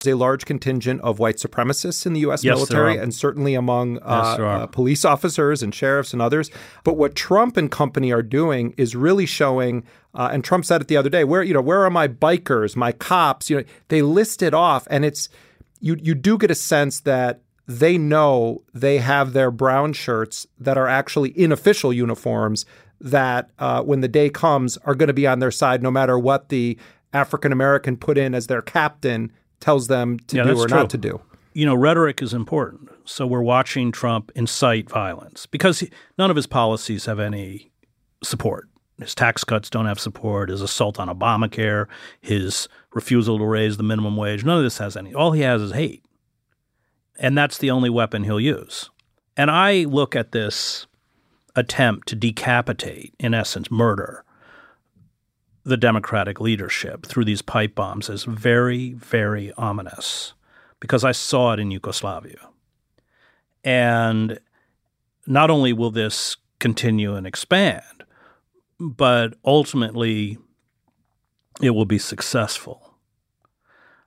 Speaker 7: There's a large contingent of white supremacists in the U.S.
Speaker 4: Yes,
Speaker 7: military, and certainly among uh,
Speaker 4: Yes,
Speaker 7: uh, police officers and sheriffs and others. But what Trump and company are doing is really showing. Uh, and Trump said it the other day. Where you know where are my bikers, my cops? You know they list it off, and it's you. You do get a sense that they know they have their brown shirts that are actually in official uniforms that uh, when the day comes are going to be on their side no matter what the African American put in as their captain tells them to
Speaker 4: Yeah,
Speaker 7: do or
Speaker 4: true.
Speaker 7: not to do.
Speaker 4: You know, rhetoric is important. So we're watching Trump incite violence because he, none of his policies have any support. His tax cuts don't have support. His assault on Obamacare, his refusal to raise the minimum wage, none of this has any. All he has is hate. And that's the only weapon he'll use. And I look at this attempt to decapitate, in essence, murder the Democratic leadership through these pipe bombs as very, very ominous because I saw it in Yugoslavia. And not only will this continue and expand, but ultimately it will be successful.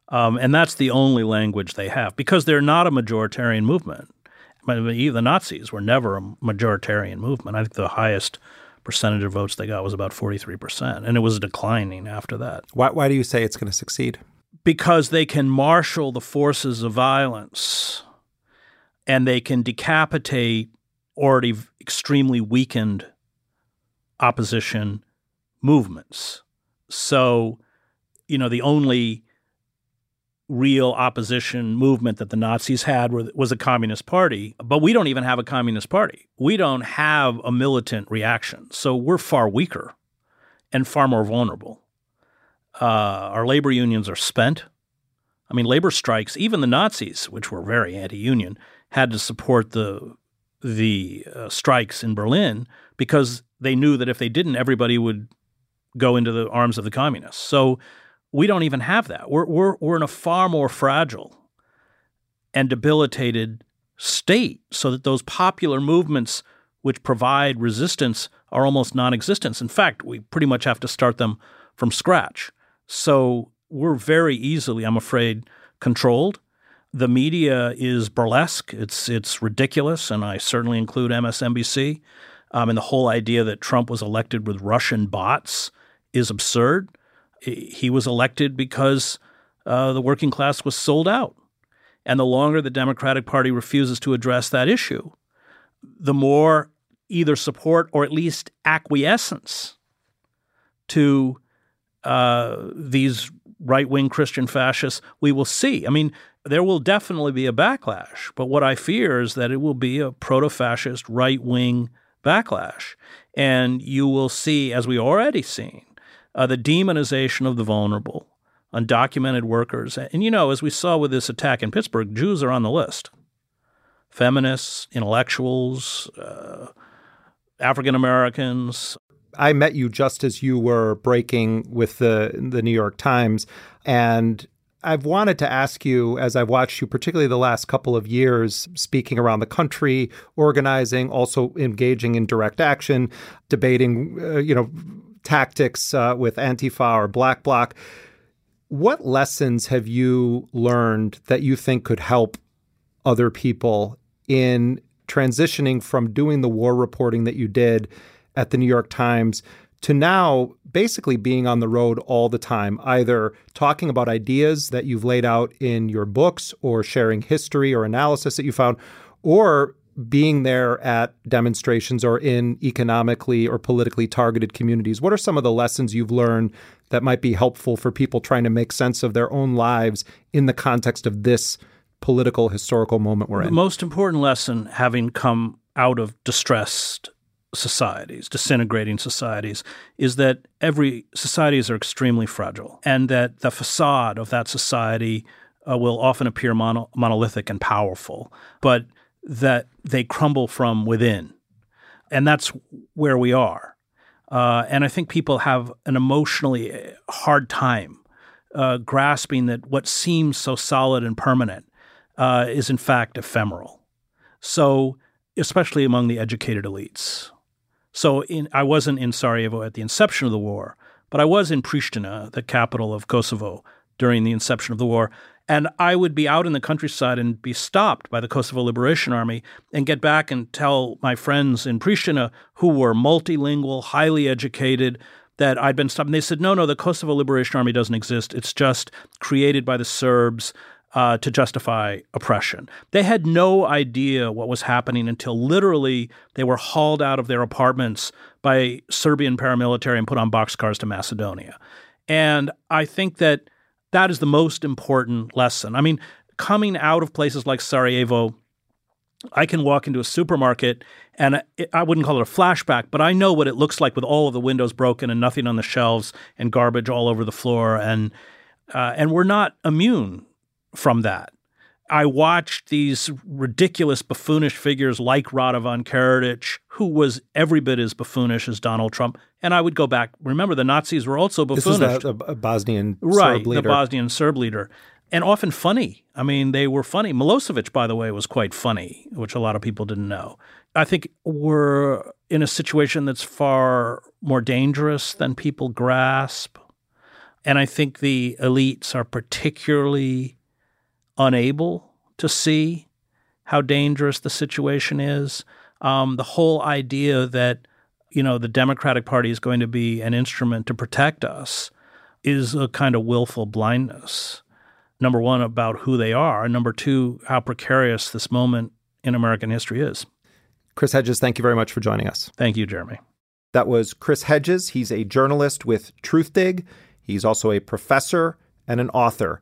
Speaker 4: Um, and that's the only language they have because they're not a majoritarian movement. The Nazis were never a majoritarian movement. I think the highest percentage of votes they got was about 43%, and it was declining after that.
Speaker 7: Why, why do you say it's going to succeed?
Speaker 4: Because they can marshal the forces of violence and they can decapitate already extremely weakened opposition movements. So, you know, the only real opposition movement that the Nazis had was a communist party, but we don't even have a communist party. We don't have a militant reaction. So we're far weaker and far more vulnerable. Uh, our labor unions are spent. I mean, labor strikes, even the Nazis, which were very anti-union, had to support the the uh, strikes in Berlin because they knew that if they didn't, everybody would go into the arms of the communists. So we don't even have that. We're we're we're in a far more fragile and debilitated state, so that those popular movements which provide resistance are almost non-existent. In fact, we pretty much have to start them from scratch. So we're very easily, I'm afraid, controlled. The media is burlesque. It's it's ridiculous, and I certainly include MSNBC. Um, and the whole idea that Trump was elected with Russian bots is absurd. He was elected because uh, the working class was sold out. And the longer the Democratic Party refuses to address that issue, the more either support or at least acquiescence to uh, these right wing Christian fascists we will see. I mean, there will definitely be a backlash, but what I fear is that it will be a proto fascist right wing backlash. And you will see, as we already seen, uh, the demonization of the vulnerable, undocumented workers. And, you know, as we saw with this attack in Pittsburgh, Jews are on the list. Feminists, intellectuals, uh, African Americans.
Speaker 7: I met you just as you were breaking with the the New York Times, and I've wanted to ask you, as I've watched you, particularly the last couple of years, speaking around the country, organizing, also engaging in direct action, debating, uh, you know, tactics uh, with Antifa or Black Bloc. What lessons have you learned that you think could help other people in transitioning from doing the war reporting that you did at the New York Times to now basically being on the road all the time, either talking about ideas that you've laid out in your books or sharing history or analysis that you found, or being there at demonstrations or in economically or politically targeted communities. What are some of the lessons you've learned that might be helpful for people trying to make sense of their own lives in the context of this political historical moment we're in?
Speaker 4: The most important lesson, having come out of distressed societies, disintegrating societies, is that every societies are extremely fragile, and that the facade of that society uh, will often appear mono- monolithic and powerful, but that they crumble from within, and that's where we are. Uh, and I think people have an emotionally uh, hard time uh, grasping that what seems so solid and permanent uh, is in fact ephemeral. So, especially among the educated elites. So in, I wasn't in Sarajevo at the inception of the war, but I was in Pristina, the capital of Kosovo, during the inception of the war. And I would be out in the countryside and be stopped by the Kosovo Liberation Army and get back and tell my friends in Pristina who were multilingual, highly educated, that I'd been stopped. And they said, no, no, the Kosovo Liberation Army doesn't exist. It's just created by the Serbs uh, to justify oppression. They had no idea what was happening until literally they were hauled out of their apartments by Serbian paramilitary and put on boxcars to Macedonia. And I think that that is the most important lesson. I mean, coming out of places like Sarajevo, I can walk into a supermarket and I wouldn't call it a flashback, but I know what it looks like with all of the windows broken and nothing on the shelves and garbage all over the floor. And uh, and we're not immune from that. I watched these ridiculous buffoonish figures like Radovan Karadzic, who was every bit as buffoonish as Donald Trump. And I would go back. Remember, the Nazis were also buffoonish.
Speaker 7: The, Bosnian
Speaker 4: right,
Speaker 7: Serb leader.
Speaker 4: the Bosnian Serb leader, and often funny. I mean, they were funny. Milosevic, by the way, was quite funny, which a lot of people didn't know. I think we're in a situation that's far more dangerous than people grasp, and I think the elites are particularly unable to see how dangerous the situation is. Um, the whole idea that you know the Democratic Party is going to be an instrument to protect us is a kind of willful blindness. Number one, about who they are, and number two, how precarious this moment in American history is.
Speaker 7: Chris Hedges, thank you very much for joining us.
Speaker 4: Thank you, Jeremy.
Speaker 7: That was Chris Hedges. He's a journalist with Truthdig. He's also a professor and an author.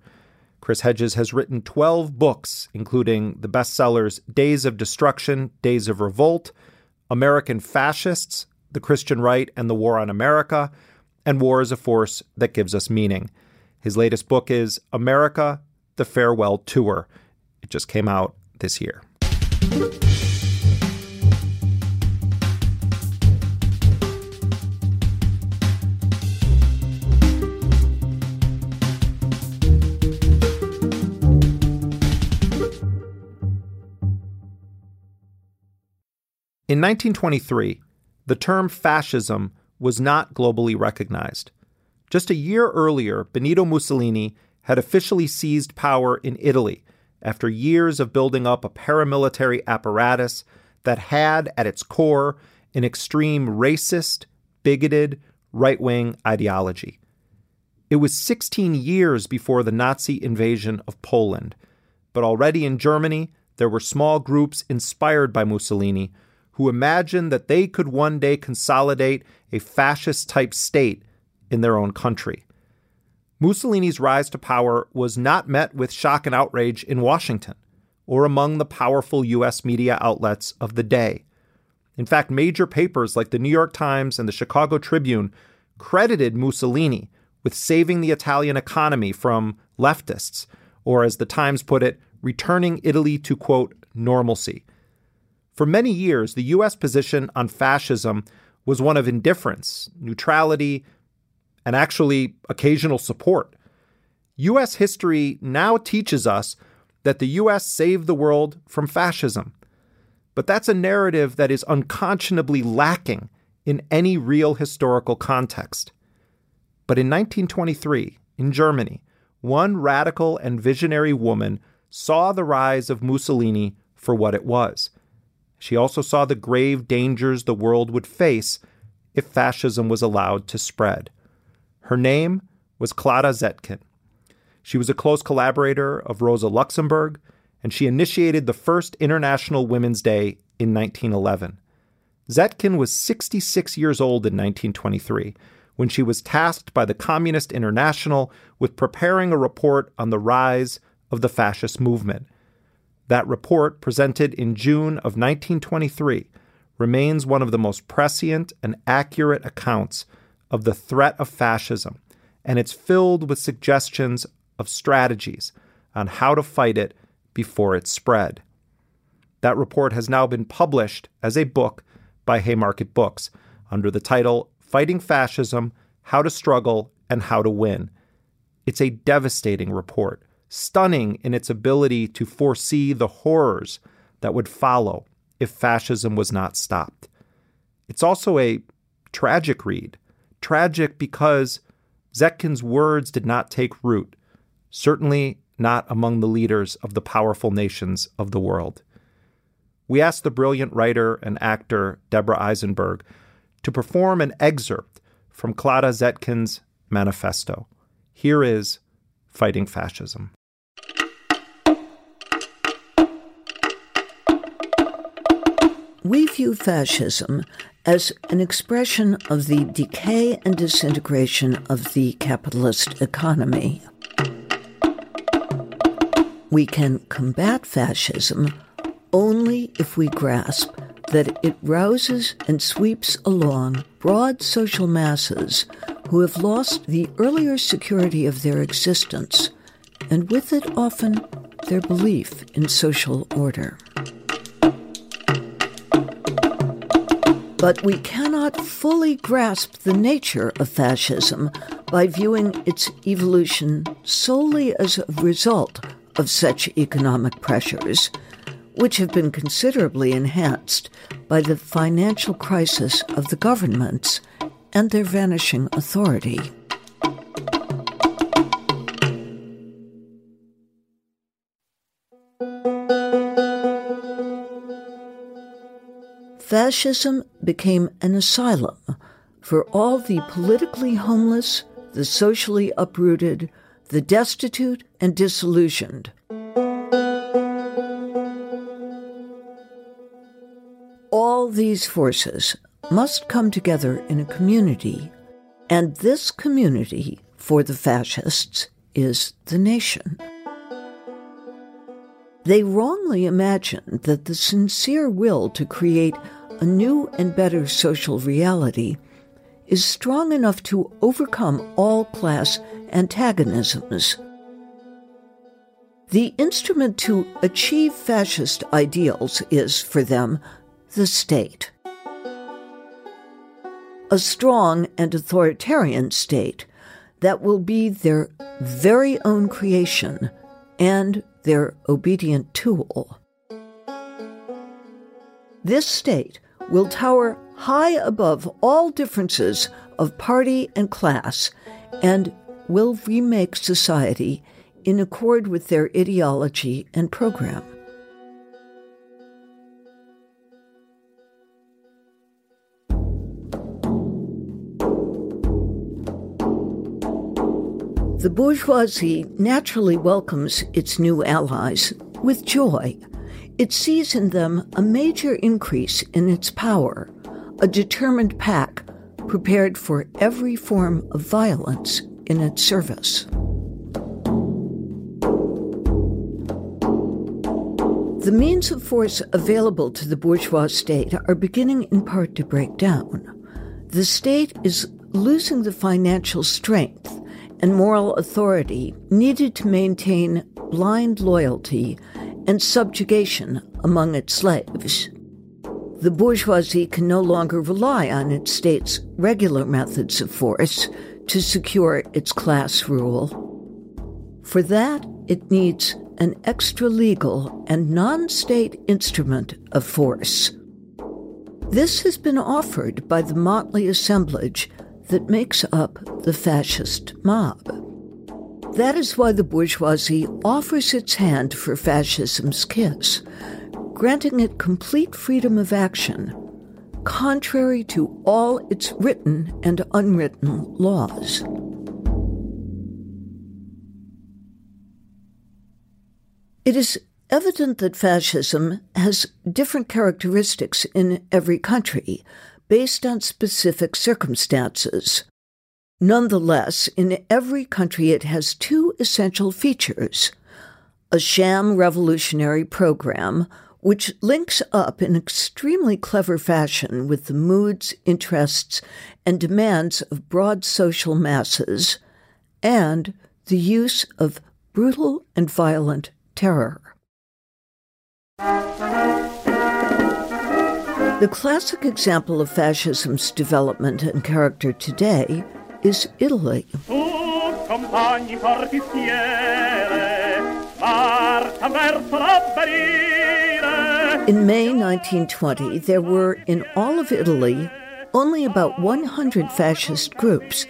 Speaker 7: Chris Hedges has written 12 books, including the bestsellers Days of Destruction, Days of Revolt, American Fascists, The Christian Right and the War on America, and war is a force that gives us meaning. His latest book is America, The Farewell Tour. It just came out this year. In 1923, the term fascism was not globally recognized. Just a year earlier, Benito Mussolini had officially seized power in Italy after years of building up a paramilitary apparatus that had at its core an extreme racist, bigoted, right wing ideology. It was 16 years before the Nazi invasion of Poland, but already in Germany, there were small groups inspired by Mussolini who imagined that they could one day consolidate a fascist type state in their own country. Mussolini's rise to power was not met with shock and outrage in Washington or among the powerful U.S. media outlets of the day. In fact, major papers like the New York Times and the Chicago Tribune credited Mussolini with saving the Italian economy from leftists, or as the Times put it, returning Italy to, quote, normalcy. For many years, the U.S. position on fascism was one of indifference, neutrality, and actually occasional support. U.S. history now teaches us that the U.S. saved the world from fascism. But that's a narrative that is unconscionably lacking in any real historical context. But in 1923, in Germany, one radical and visionary woman saw the rise of Mussolini for what it was she also saw the grave dangers the world would face if fascism was allowed to spread. Her name was Clara Zetkin. She was a close collaborator of Rosa Luxemburg, and she initiated the first International Women's Day in 1911. Zetkin was 66 years old in 1923 when she was tasked by the Communist International with preparing a report on the rise of the fascist movement. That report, presented in June of 1923, remains one of the most prescient and accurate accounts of the threat of fascism, and it's filled with suggestions of strategies on how to fight it before it spread. That report has now been published as a book by Haymarket Books under the title Fighting Fascism How to Struggle and How to Win. It's a devastating report stunning in its ability to foresee the horrors that would follow if fascism was not stopped. It's also a tragic read. Tragic because Zetkin's words did not take root, certainly not among the leaders of the powerful nations of the world. We asked the brilliant writer and actor Deborah Eisenberg to perform an excerpt from Clara Zetkin's manifesto. Here is Fighting Fascism.
Speaker 18: We view fascism as an expression of the decay and disintegration of the capitalist economy. We can combat fascism only if we grasp that it rouses and sweeps along broad social masses who have lost the earlier security of their existence, and with it often their belief in social order. But we cannot fully grasp the nature of fascism by viewing its evolution solely as a result of such economic pressures, which have been considerably enhanced by the financial crisis of the governments and their vanishing authority. Fascism became an asylum for all the politically homeless, the socially uprooted, the destitute, and disillusioned. All these forces must come together in a community, and this community, for the fascists, is the nation. They wrongly imagine that the sincere will to create a new and better social reality is strong enough to overcome all class antagonisms. The instrument to achieve fascist ideals is, for them, the state. A strong and authoritarian state that will be their very own creation and their obedient tool. This state will tower high above all differences of party and class and will remake society in accord with their ideology and program. The bourgeoisie naturally welcomes its new allies with joy. It sees in them a major increase in its power, a determined pack prepared for every form of violence in its service. The means of force available to the bourgeois state are beginning in part to break down. The state is losing the financial strength and moral authority needed to maintain blind loyalty and subjugation among its slaves. The bourgeoisie can no longer rely on its state's regular methods of force to secure its class rule. For that, it needs an extra legal and non state instrument of force. This has been offered by the motley assemblage that makes up the fascist mob. That is why the bourgeoisie offers its hand for fascism's kiss, granting it complete freedom of action, contrary to all its written and unwritten laws. It is evident that fascism has different characteristics in every country, based on specific circumstances. Nonetheless, in every country it has two essential features a sham revolutionary program, which links up in extremely clever fashion with the moods, interests, and demands of broad social masses, and the use of brutal and violent terror. The classic example of fascism's development and character today is Italy. In May 1920, there were in all of Italy only about 100 fascist groups,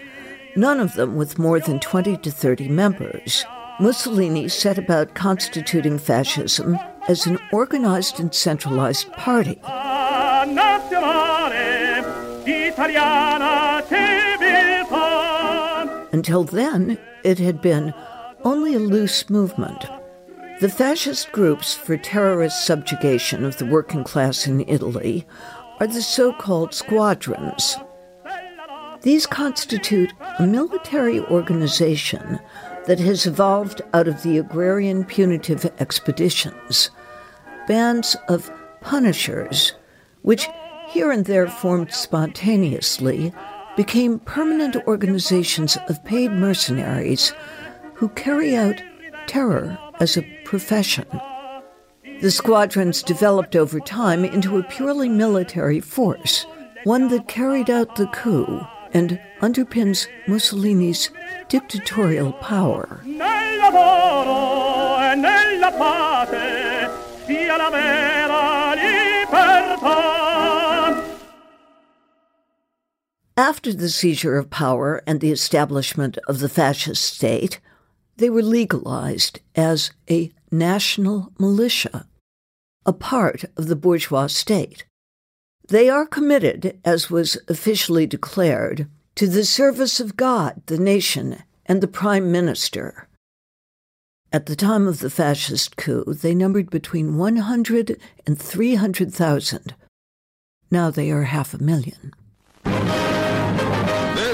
Speaker 18: none of them with more than 20 to 30 members. Mussolini set about constituting fascism as an organized and centralized party. Until then, it had been only a loose movement. The fascist groups for terrorist subjugation of the working class in Italy are the so called squadrons. These constitute a military organization that has evolved out of the agrarian punitive expeditions, bands of punishers, which here and there formed spontaneously, became permanent organizations of paid mercenaries who carry out terror as a profession. The squadrons developed over time into a purely military force, one that carried out the coup and underpins Mussolini's dictatorial power. After the seizure of power and the establishment of the fascist state, they were legalized as a national militia, a part of the bourgeois state. They are committed, as was officially declared, to the service of God, the nation, and the Prime Minister. At the time of the fascist coup, they numbered between 100 and 300,000. Now they are half a million.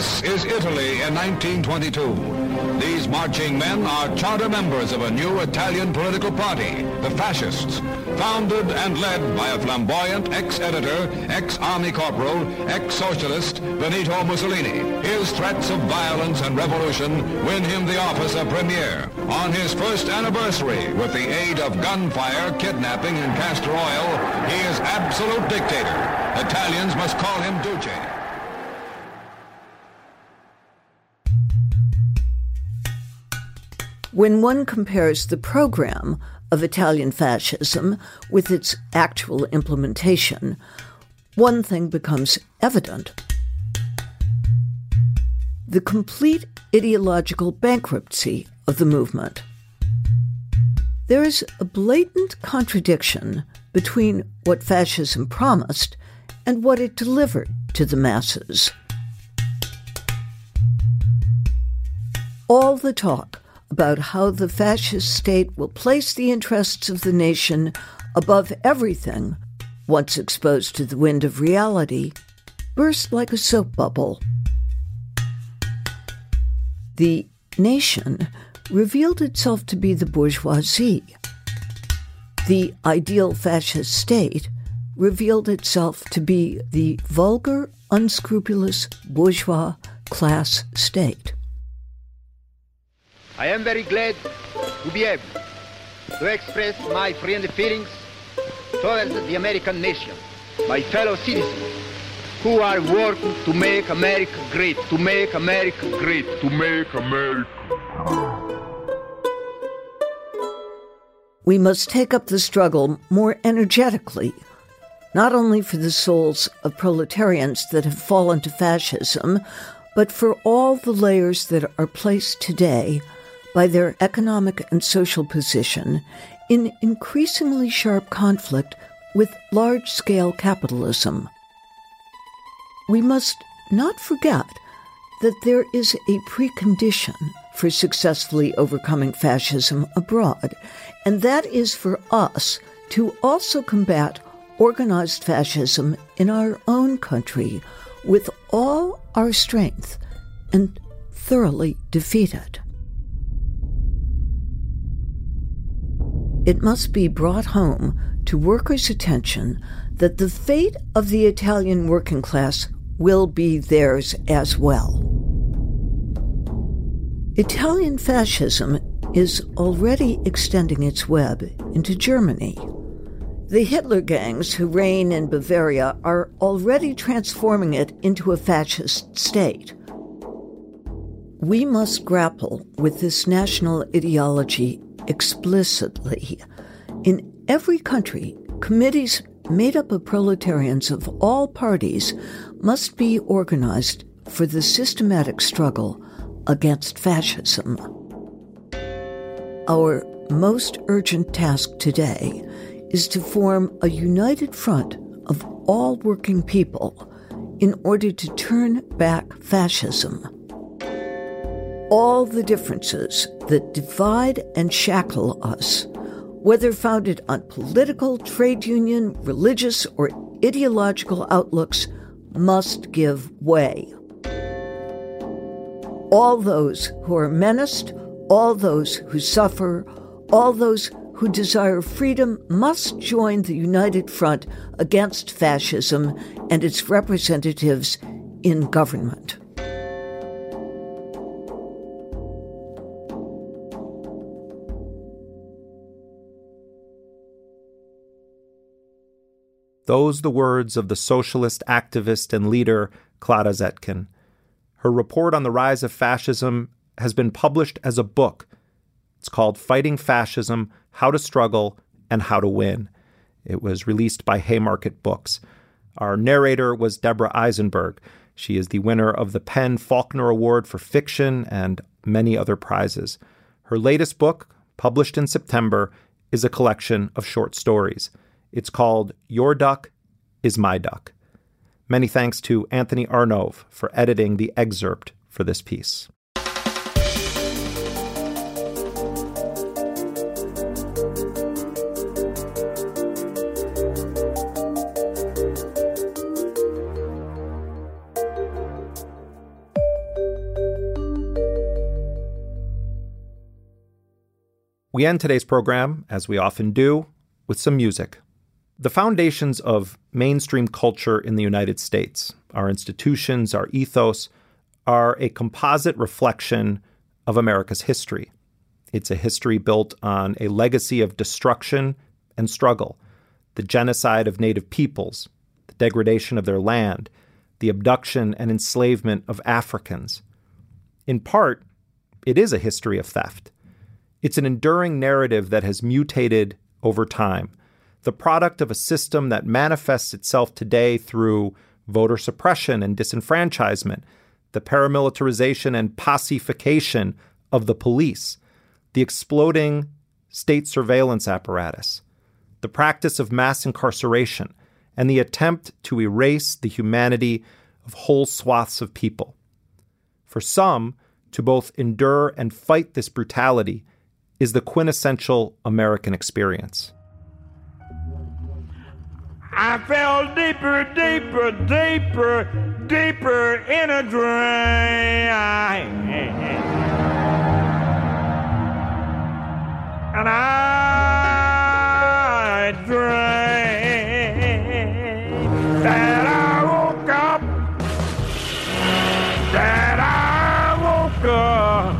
Speaker 19: This is Italy in 1922. These marching men are charter members of a new Italian political party, the Fascists, founded and led by a flamboyant ex-editor, ex-army corporal, ex-socialist, Benito Mussolini. His threats of violence and revolution win him the office of premier. On his first anniversary, with the aid of gunfire, kidnapping, and castor oil, he is absolute dictator. Italians must call him Duce.
Speaker 18: When one compares the program of Italian fascism with its actual implementation, one thing becomes evident. The complete ideological bankruptcy of the movement. There is a blatant contradiction between what fascism promised and what it delivered to the masses. All the talk about how the fascist state will place the interests of the nation above everything, once exposed to the wind of reality, burst like a soap bubble. The nation revealed itself to be the bourgeoisie. The ideal fascist state revealed itself to be the vulgar, unscrupulous bourgeois class state.
Speaker 20: I am very glad to be able to express my friendly feelings towards the American nation, my fellow citizens, who are working to make America great, to make America great, to make America.
Speaker 18: We must take up the struggle more energetically, not only for the souls of proletarians that have fallen to fascism, but for all the layers that are placed today by their economic and social position in increasingly sharp conflict with large scale capitalism. We must not forget that there is a precondition for successfully overcoming fascism abroad, and that is for us to also combat organized fascism in our own country with all our strength and thoroughly defeat it. It must be brought home to workers' attention that the fate of the Italian working class will be theirs as well. Italian fascism is already extending its web into Germany. The Hitler gangs who reign in Bavaria are already transforming it into a fascist state. We must grapple with this national ideology explicitly. In every country, committees made up of proletarians of all parties must be organized for the systematic struggle against fascism. Our most urgent task today is to form a united front of all working people in order to turn back fascism all the differences that divide and shackle us, whether founded on political, trade union, religious, or ideological outlooks, must give way. All those who are menaced, all those who suffer, all those who desire freedom must join the united front against fascism and its representatives in government.
Speaker 7: Those the words of the socialist activist and leader Clara Zetkin. Her report on the rise of fascism has been published as a book. It's called Fighting Fascism How to Struggle and How to Win. It was released by Haymarket Books. Our narrator was Deborah Eisenberg. She is the winner of the PEN Faulkner Award for Fiction and many other prizes. Her latest book, published in September, is a collection of short stories. It's called Your Duck is My Duck. Many thanks to Anthony Arnove for editing the excerpt for this piece. We end today's program, as we often do, with some music the foundations of mainstream culture in the United States, our institutions, our ethos, are a composite reflection of America's history. It's a history built on a legacy of destruction and struggle, the genocide of native peoples, the degradation of their land, the abduction and enslavement of Africans. In part, it is a history of theft. It's an enduring narrative that has mutated over time, the product of a system that manifests itself today through voter suppression and disenfranchisement, the paramilitarization and pacification of the police, the exploding state surveillance apparatus, the practice of mass incarceration, and the attempt to erase the humanity of whole swaths of people. For some, to both endure and fight this brutality is the quintessential American experience.
Speaker 21: I fell deeper, deeper, deeper, deeper in a drain. And I drank that I woke up, that I woke up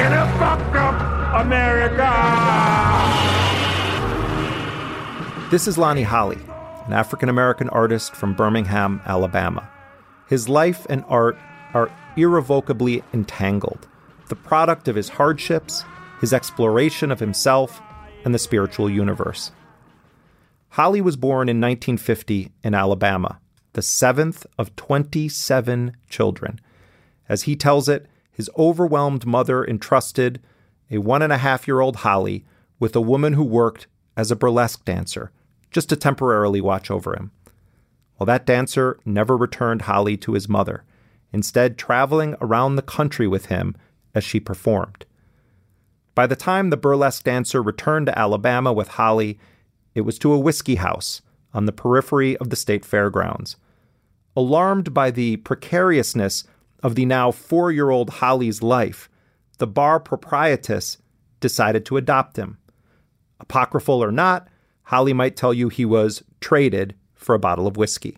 Speaker 21: in a fucked up America.
Speaker 7: This is Lonnie Holley, an African American artist from Birmingham, Alabama. His life and art are irrevocably entangled, the product of his hardships, his exploration of himself, and the spiritual universe. Holley was born in 1950 in Alabama, the seventh of 27 children. As he tells it, his overwhelmed mother entrusted a one and a half year old Holley with a woman who worked as a burlesque dancer just to temporarily watch over him. Well, that dancer never returned Holley to his mother, instead, traveling around the country with him as she performed. By the time the burlesque dancer returned to Alabama with Holley, it was to a whiskey house on the periphery of the state fairgrounds. Alarmed by the precariousness of the now four year old Holley's life, the bar proprietress decided to adopt him. Apocryphal or not, Holley might tell you he was traded for a bottle of whiskey.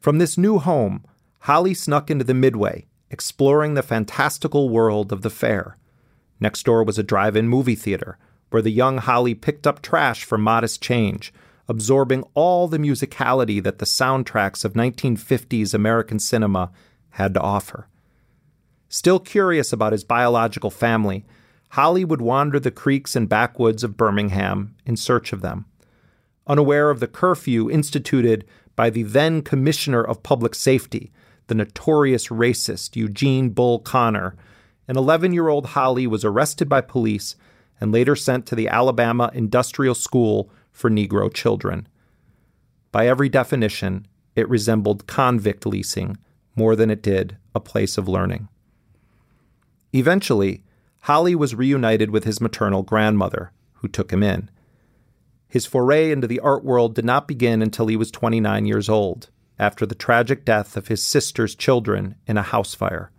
Speaker 7: From this new home, Holley snuck into the Midway, exploring the fantastical world of the fair. Next door was a drive in movie theater, where the young Holley picked up trash for modest change, absorbing all the musicality that the soundtracks of 1950s American cinema had to offer. Still curious about his biological family, Holley would wander the creeks and backwoods of Birmingham in search of them. Unaware of the curfew instituted by the then Commissioner of Public Safety, the notorious racist Eugene Bull Connor, an 11 year old Holley was arrested by police and later sent to the Alabama Industrial School for Negro Children. By every definition, it resembled convict leasing more than it did a place of learning. Eventually, Holley was reunited with his maternal grandmother, who took him in. His foray into the art world did not begin until he was 29 years old, after the tragic death of his sister's children in a house fire.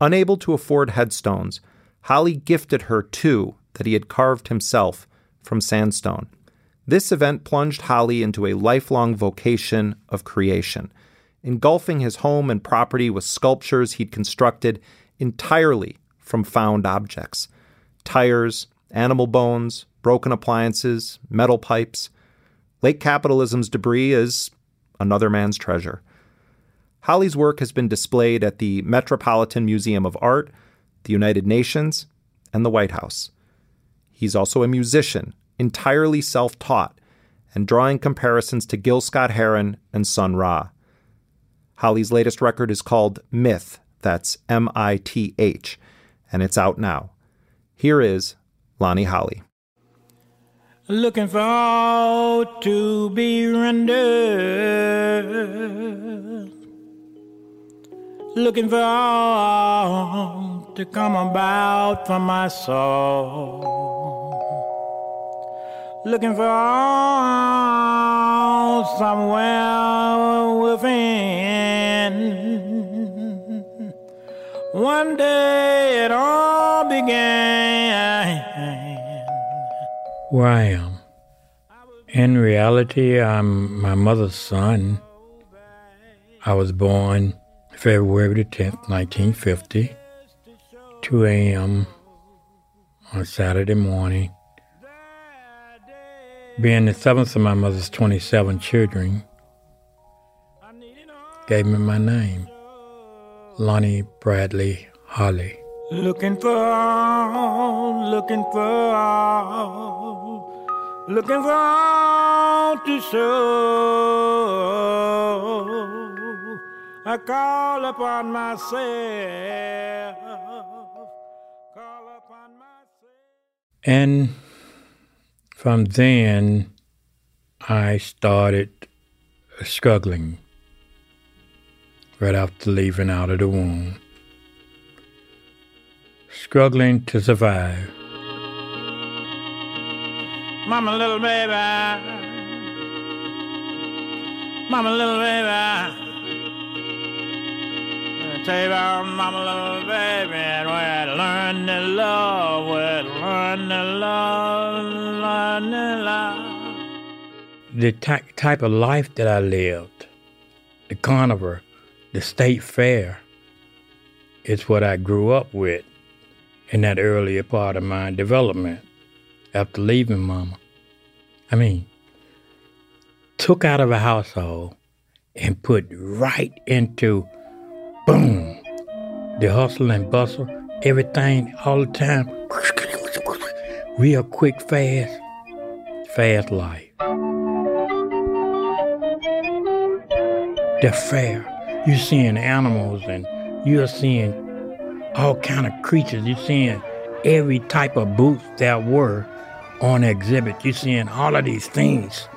Speaker 7: Unable to afford headstones, Holley gifted her two that he had carved himself from sandstone. This event plunged Holley into a lifelong vocation of creation, engulfing his home and property with sculptures he'd constructed entirely from found objects tires, animal bones, broken appliances, metal pipes. Late capitalism's debris is another man's treasure. Holley's work has been displayed at the Metropolitan Museum of Art, the United Nations, and the White House. He's also a musician, entirely self taught, and drawing comparisons to Gil Scott Heron and Sun Ra. Holley's latest record is called Myth, that's M I T H, and it's out now. Here is Lonnie Holley.
Speaker 21: Looking for all to be rendered. Looking for all to come about for my soul. Looking for all somewhere within. One day it all began.
Speaker 22: Where I am. Um, in reality, I'm my mother's son. I was born February the 10th, 1950, 2 a.m. on Saturday morning. Being the seventh of my mother's 27 children, gave me my name, Lonnie Bradley Holley.
Speaker 21: Looking for, looking for, looking for to show. I call upon myself. call upon myself.
Speaker 22: And from then, I started uh, struggling right after leaving out of the womb. Struggling to survive.
Speaker 21: Mama, little baby. Mama, little baby. Tell you about mama, little baby, and where I learned to love, where I learned to love, learned to love.
Speaker 22: The ty- type of life that I lived, the carnival, the state fair, is what I grew up with in that earlier part of my development after leaving mama. I mean, took out of a household and put right into boom, the hustle and bustle, everything all the time, real quick, fast, fast life. The fair, you're seeing animals and you're seeing all kind of creatures. You're seeing every type of boots that were on exhibit. You're seeing all of these things,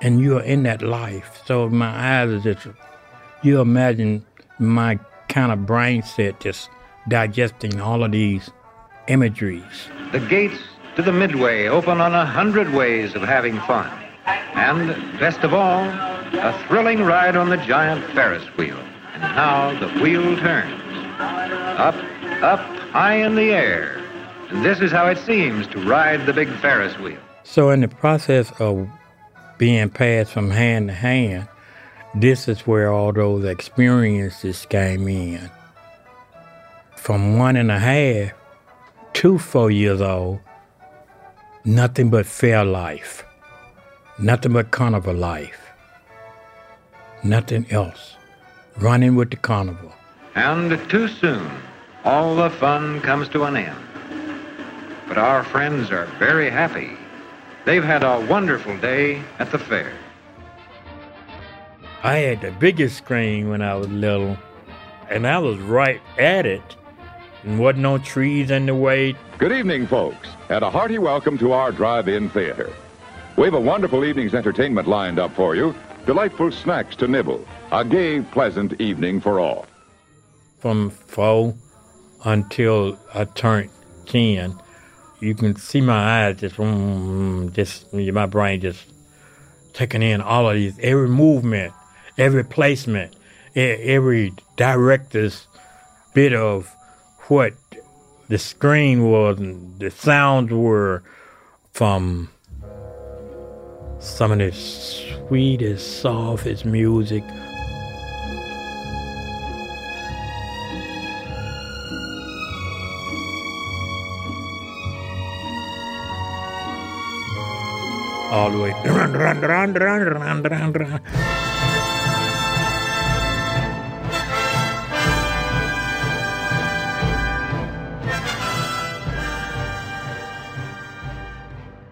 Speaker 22: and you're in that life. So my eyes are just, you imagine my kind of brain set just digesting all of these imageries.
Speaker 23: The gates to the Midway open on a hundred ways of having fun. And, best of all, a thrilling ride on the giant Ferris wheel. And now the wheel turns. Up, up, high in the air. And this is how it seems to ride the big Ferris wheel.
Speaker 22: So, in the process of being passed from hand to hand, this is where all those experiences came in. From one and a half to four years old, nothing but fair life, nothing but carnival life, nothing else. Running with the carnival.
Speaker 23: And too soon, all the fun comes to an end. But our friends are very happy. They've had a wonderful day at the fair.
Speaker 22: I had the biggest screen when I was little, and I was right at it, and wasn't no trees in the way.
Speaker 19: Good evening, folks, and a hearty welcome to our drive-in theater. We've a wonderful evening's entertainment lined up for you. Delightful snacks to nibble. A gay, pleasant evening for all.
Speaker 22: From four until I turned ten, you can see my eyes just, mm, just my brain just taking in all of these, every movement, every placement, every director's bit of what the screen was and the sounds were from some of the sweetest, softest music. All the way.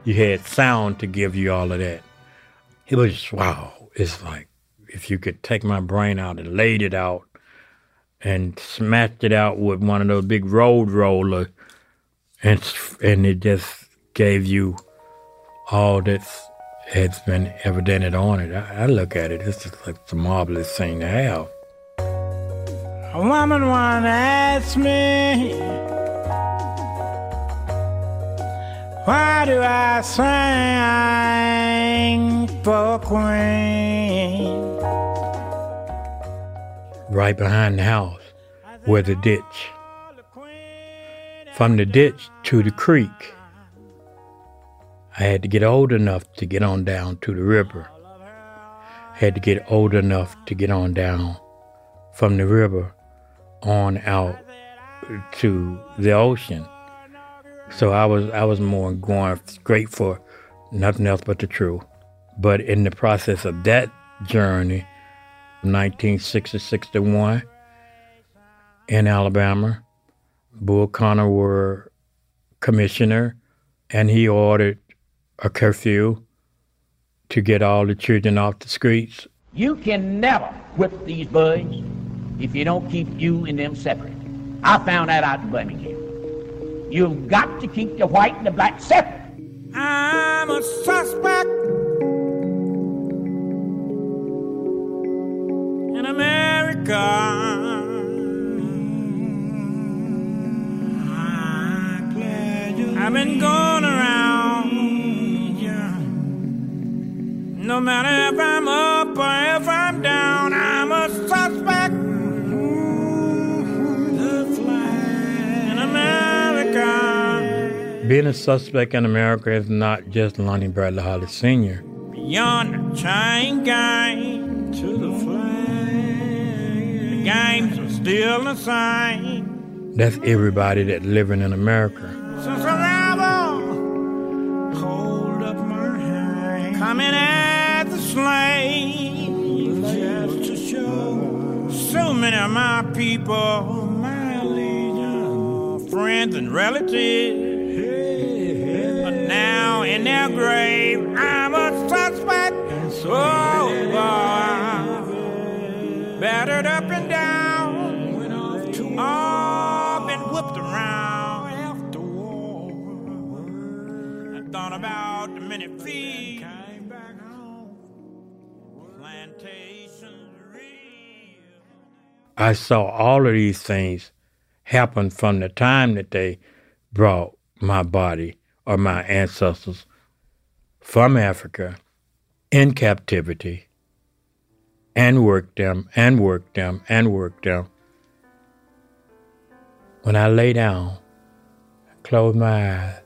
Speaker 22: You had sound to give you all of that. It was wow. It's like if you could take my brain out and laid it out and smashed it out with one of those big road rollers, and and it just gave you all that has been evidented on it. I, I look at it. It's just like the marvelous thing to have.
Speaker 21: A woman once asked me, Why do I sing for Queen?
Speaker 22: Right behind the house, where the ditch. from the ditch to the creek. I had to get old enough to get on down to the river. Had to get old enough to get on down from the river on out to the ocean. So I was I was more going straight for nothing else but the truth. But in the process of that journey, 1960-61 in Alabama, Bull Connor were commissioner, and he ordered a curfew to get all the children off the streets.
Speaker 24: You can never whip these boys if you don't keep you and them separate. I found that out in Birmingham. You've got to keep the white and the black separate.
Speaker 21: I'm a suspect in America. I've been going around. No matter if I'm up or if I'm
Speaker 22: Being a suspect in America is not just Lonnie Bradley Holley Sr.
Speaker 21: Beyond the chain gang to the flag, the games are still the same.
Speaker 22: That's everybody that living in America.
Speaker 21: Since never hold up my hand, coming as a slave, just to show so many of my people, my allegiance, friends and relatives, now in their grave. I'm a suspect, oh, boy, battered up and down, all been whipped around after war. I thought about the many feet
Speaker 22: I saw all of these things happen from the time that they brought my body or my ancestors from Africa in captivity and worked them and worked them and worked them. When I lay down, I close my eyes,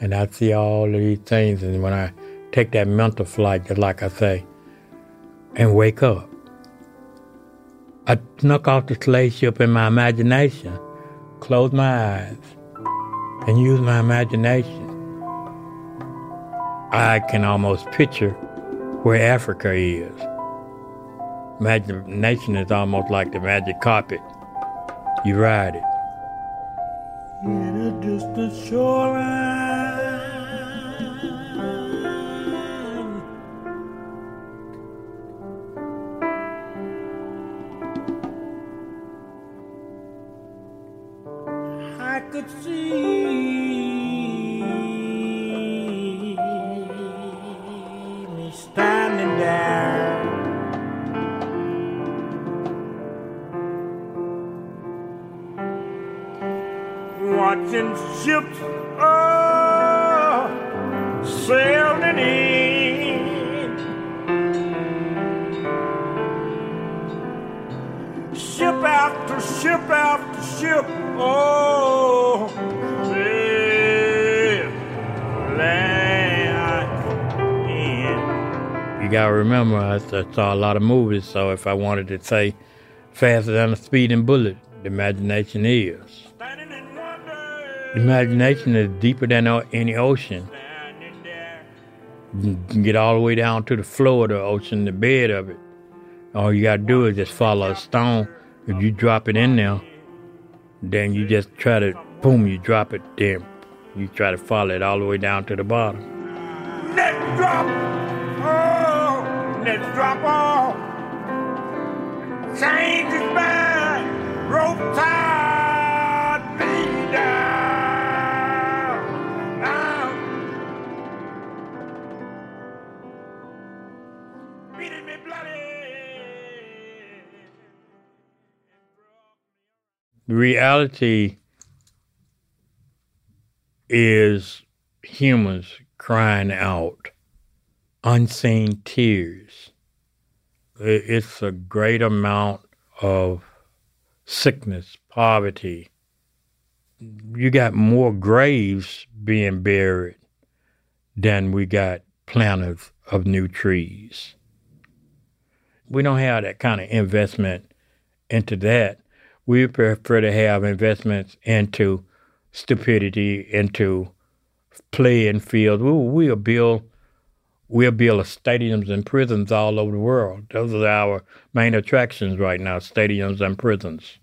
Speaker 22: and I see all of these things, and when I take that mental flight, just like I say, and wake up, I snuck off the slave ship in my imagination, close my eyes, and use my imagination. I can almost picture where Africa is. Imagination is almost like the magic carpet. You ride it.
Speaker 21: in a distant shoreline.
Speaker 22: Saw a lot of movies, so if I wanted to say faster than a speeding bullet, the imagination is. The imagination is deeper than any ocean. You can get all the way down to the floor of the ocean, the bed of it. All you gotta do is just follow a stone. If you drop it in there, then you just try to, boom, you drop it, then you try to follow it all the way down to the bottom.
Speaker 21: Next drop, next drop off. Change rope tied me down. Now, beating me bloody.
Speaker 22: The reality is humans crying out unseen tears. It's a great amount of sickness, poverty, you got more graves being buried than we got planters of new trees. We don't have that kind of investment into that. We prefer to have investments into stupidity, into playing fields. We, we'll build we'll build stadiums and prisons all over the world. Those are our main attractions right now, stadiums and prisons.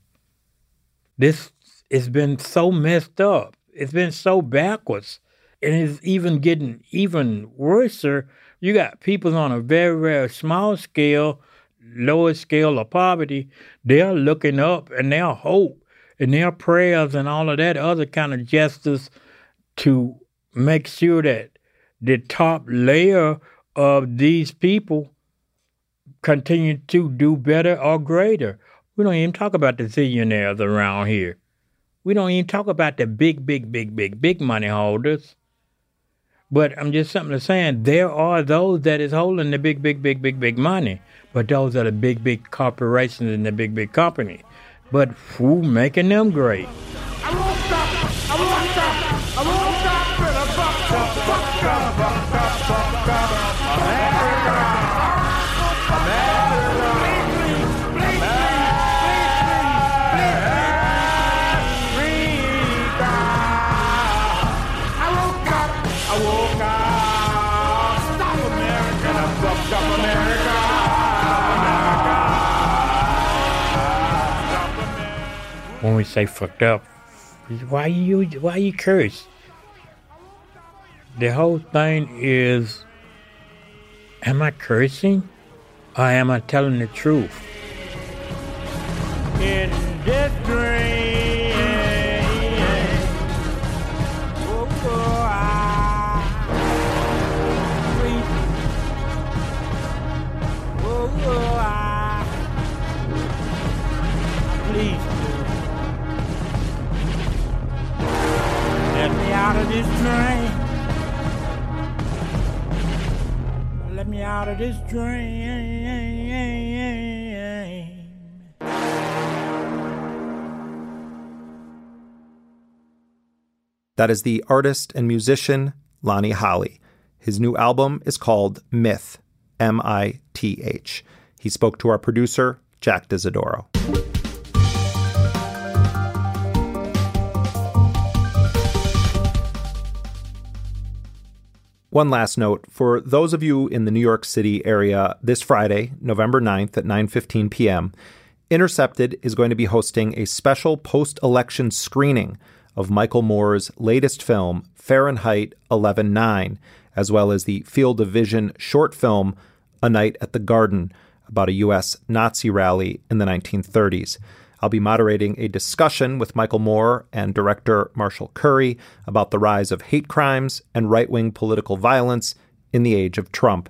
Speaker 22: This it's been so messed up. It's been so backwards. And it's even getting even worse. You got people on a very, very small scale, lowest scale of poverty. They're looking up and their hope and their prayers and all of that other kind of justice to make sure that the top layer of these people continue to do better or greater. We don't even talk about the zillionaires around here. We don't even talk about the big, big, big, big, big money holders. But I'm just simply saying there are those that is holding the big, big, big, big, big money. But those are the big, big corporations and the big, big companies. But who making them great? When we say fucked up, why you why you curse? The whole thing is, am I cursing, or am I telling the truth? In this dream. This. Let me out of this.
Speaker 7: That is the artist and musician Lonnie Holley. His new album is called Myth, M I T H. He spoke to our producer, Jack D'Isidoro. One last note for those of you in the New York City area this Friday, November 9th at 9:15 p.m., Intercepted is going to be hosting a special post-election screening of Michael Moore's latest film Fahrenheit 11/9, as well as the Field of Vision short film A Night at the Garden about a US Nazi rally in the 1930s. I'll be moderating a discussion with Michael Moore and director Marshall Curry about the rise of hate crimes and right wing political violence in the age of Trump.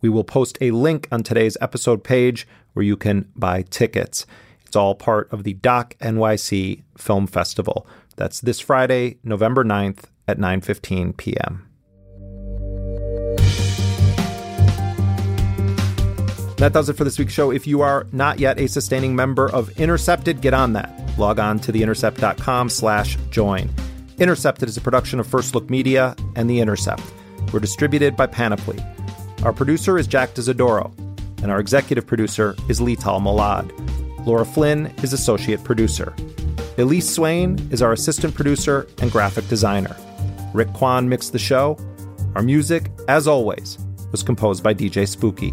Speaker 7: We will post a link on today's episode page where you can buy tickets. It's all part of the Doc NYC Film Festival. That's this Friday, November 9th at 9:15 p.m. That does it for this week's show. If you are not yet a sustaining member of Intercepted, get on that. Log on to theintercept.com slash join. Intercepted is a production of First Look Media and The Intercept. We're distributed by Panoply. Our producer is Jack D'Isidoro, and our executive producer is Lital Molad. Laura Flynn is associate producer. Elise Swain is our assistant producer and graphic designer. Rick Kwan mixed the show. Our music, as always, was composed by DJ Spooky.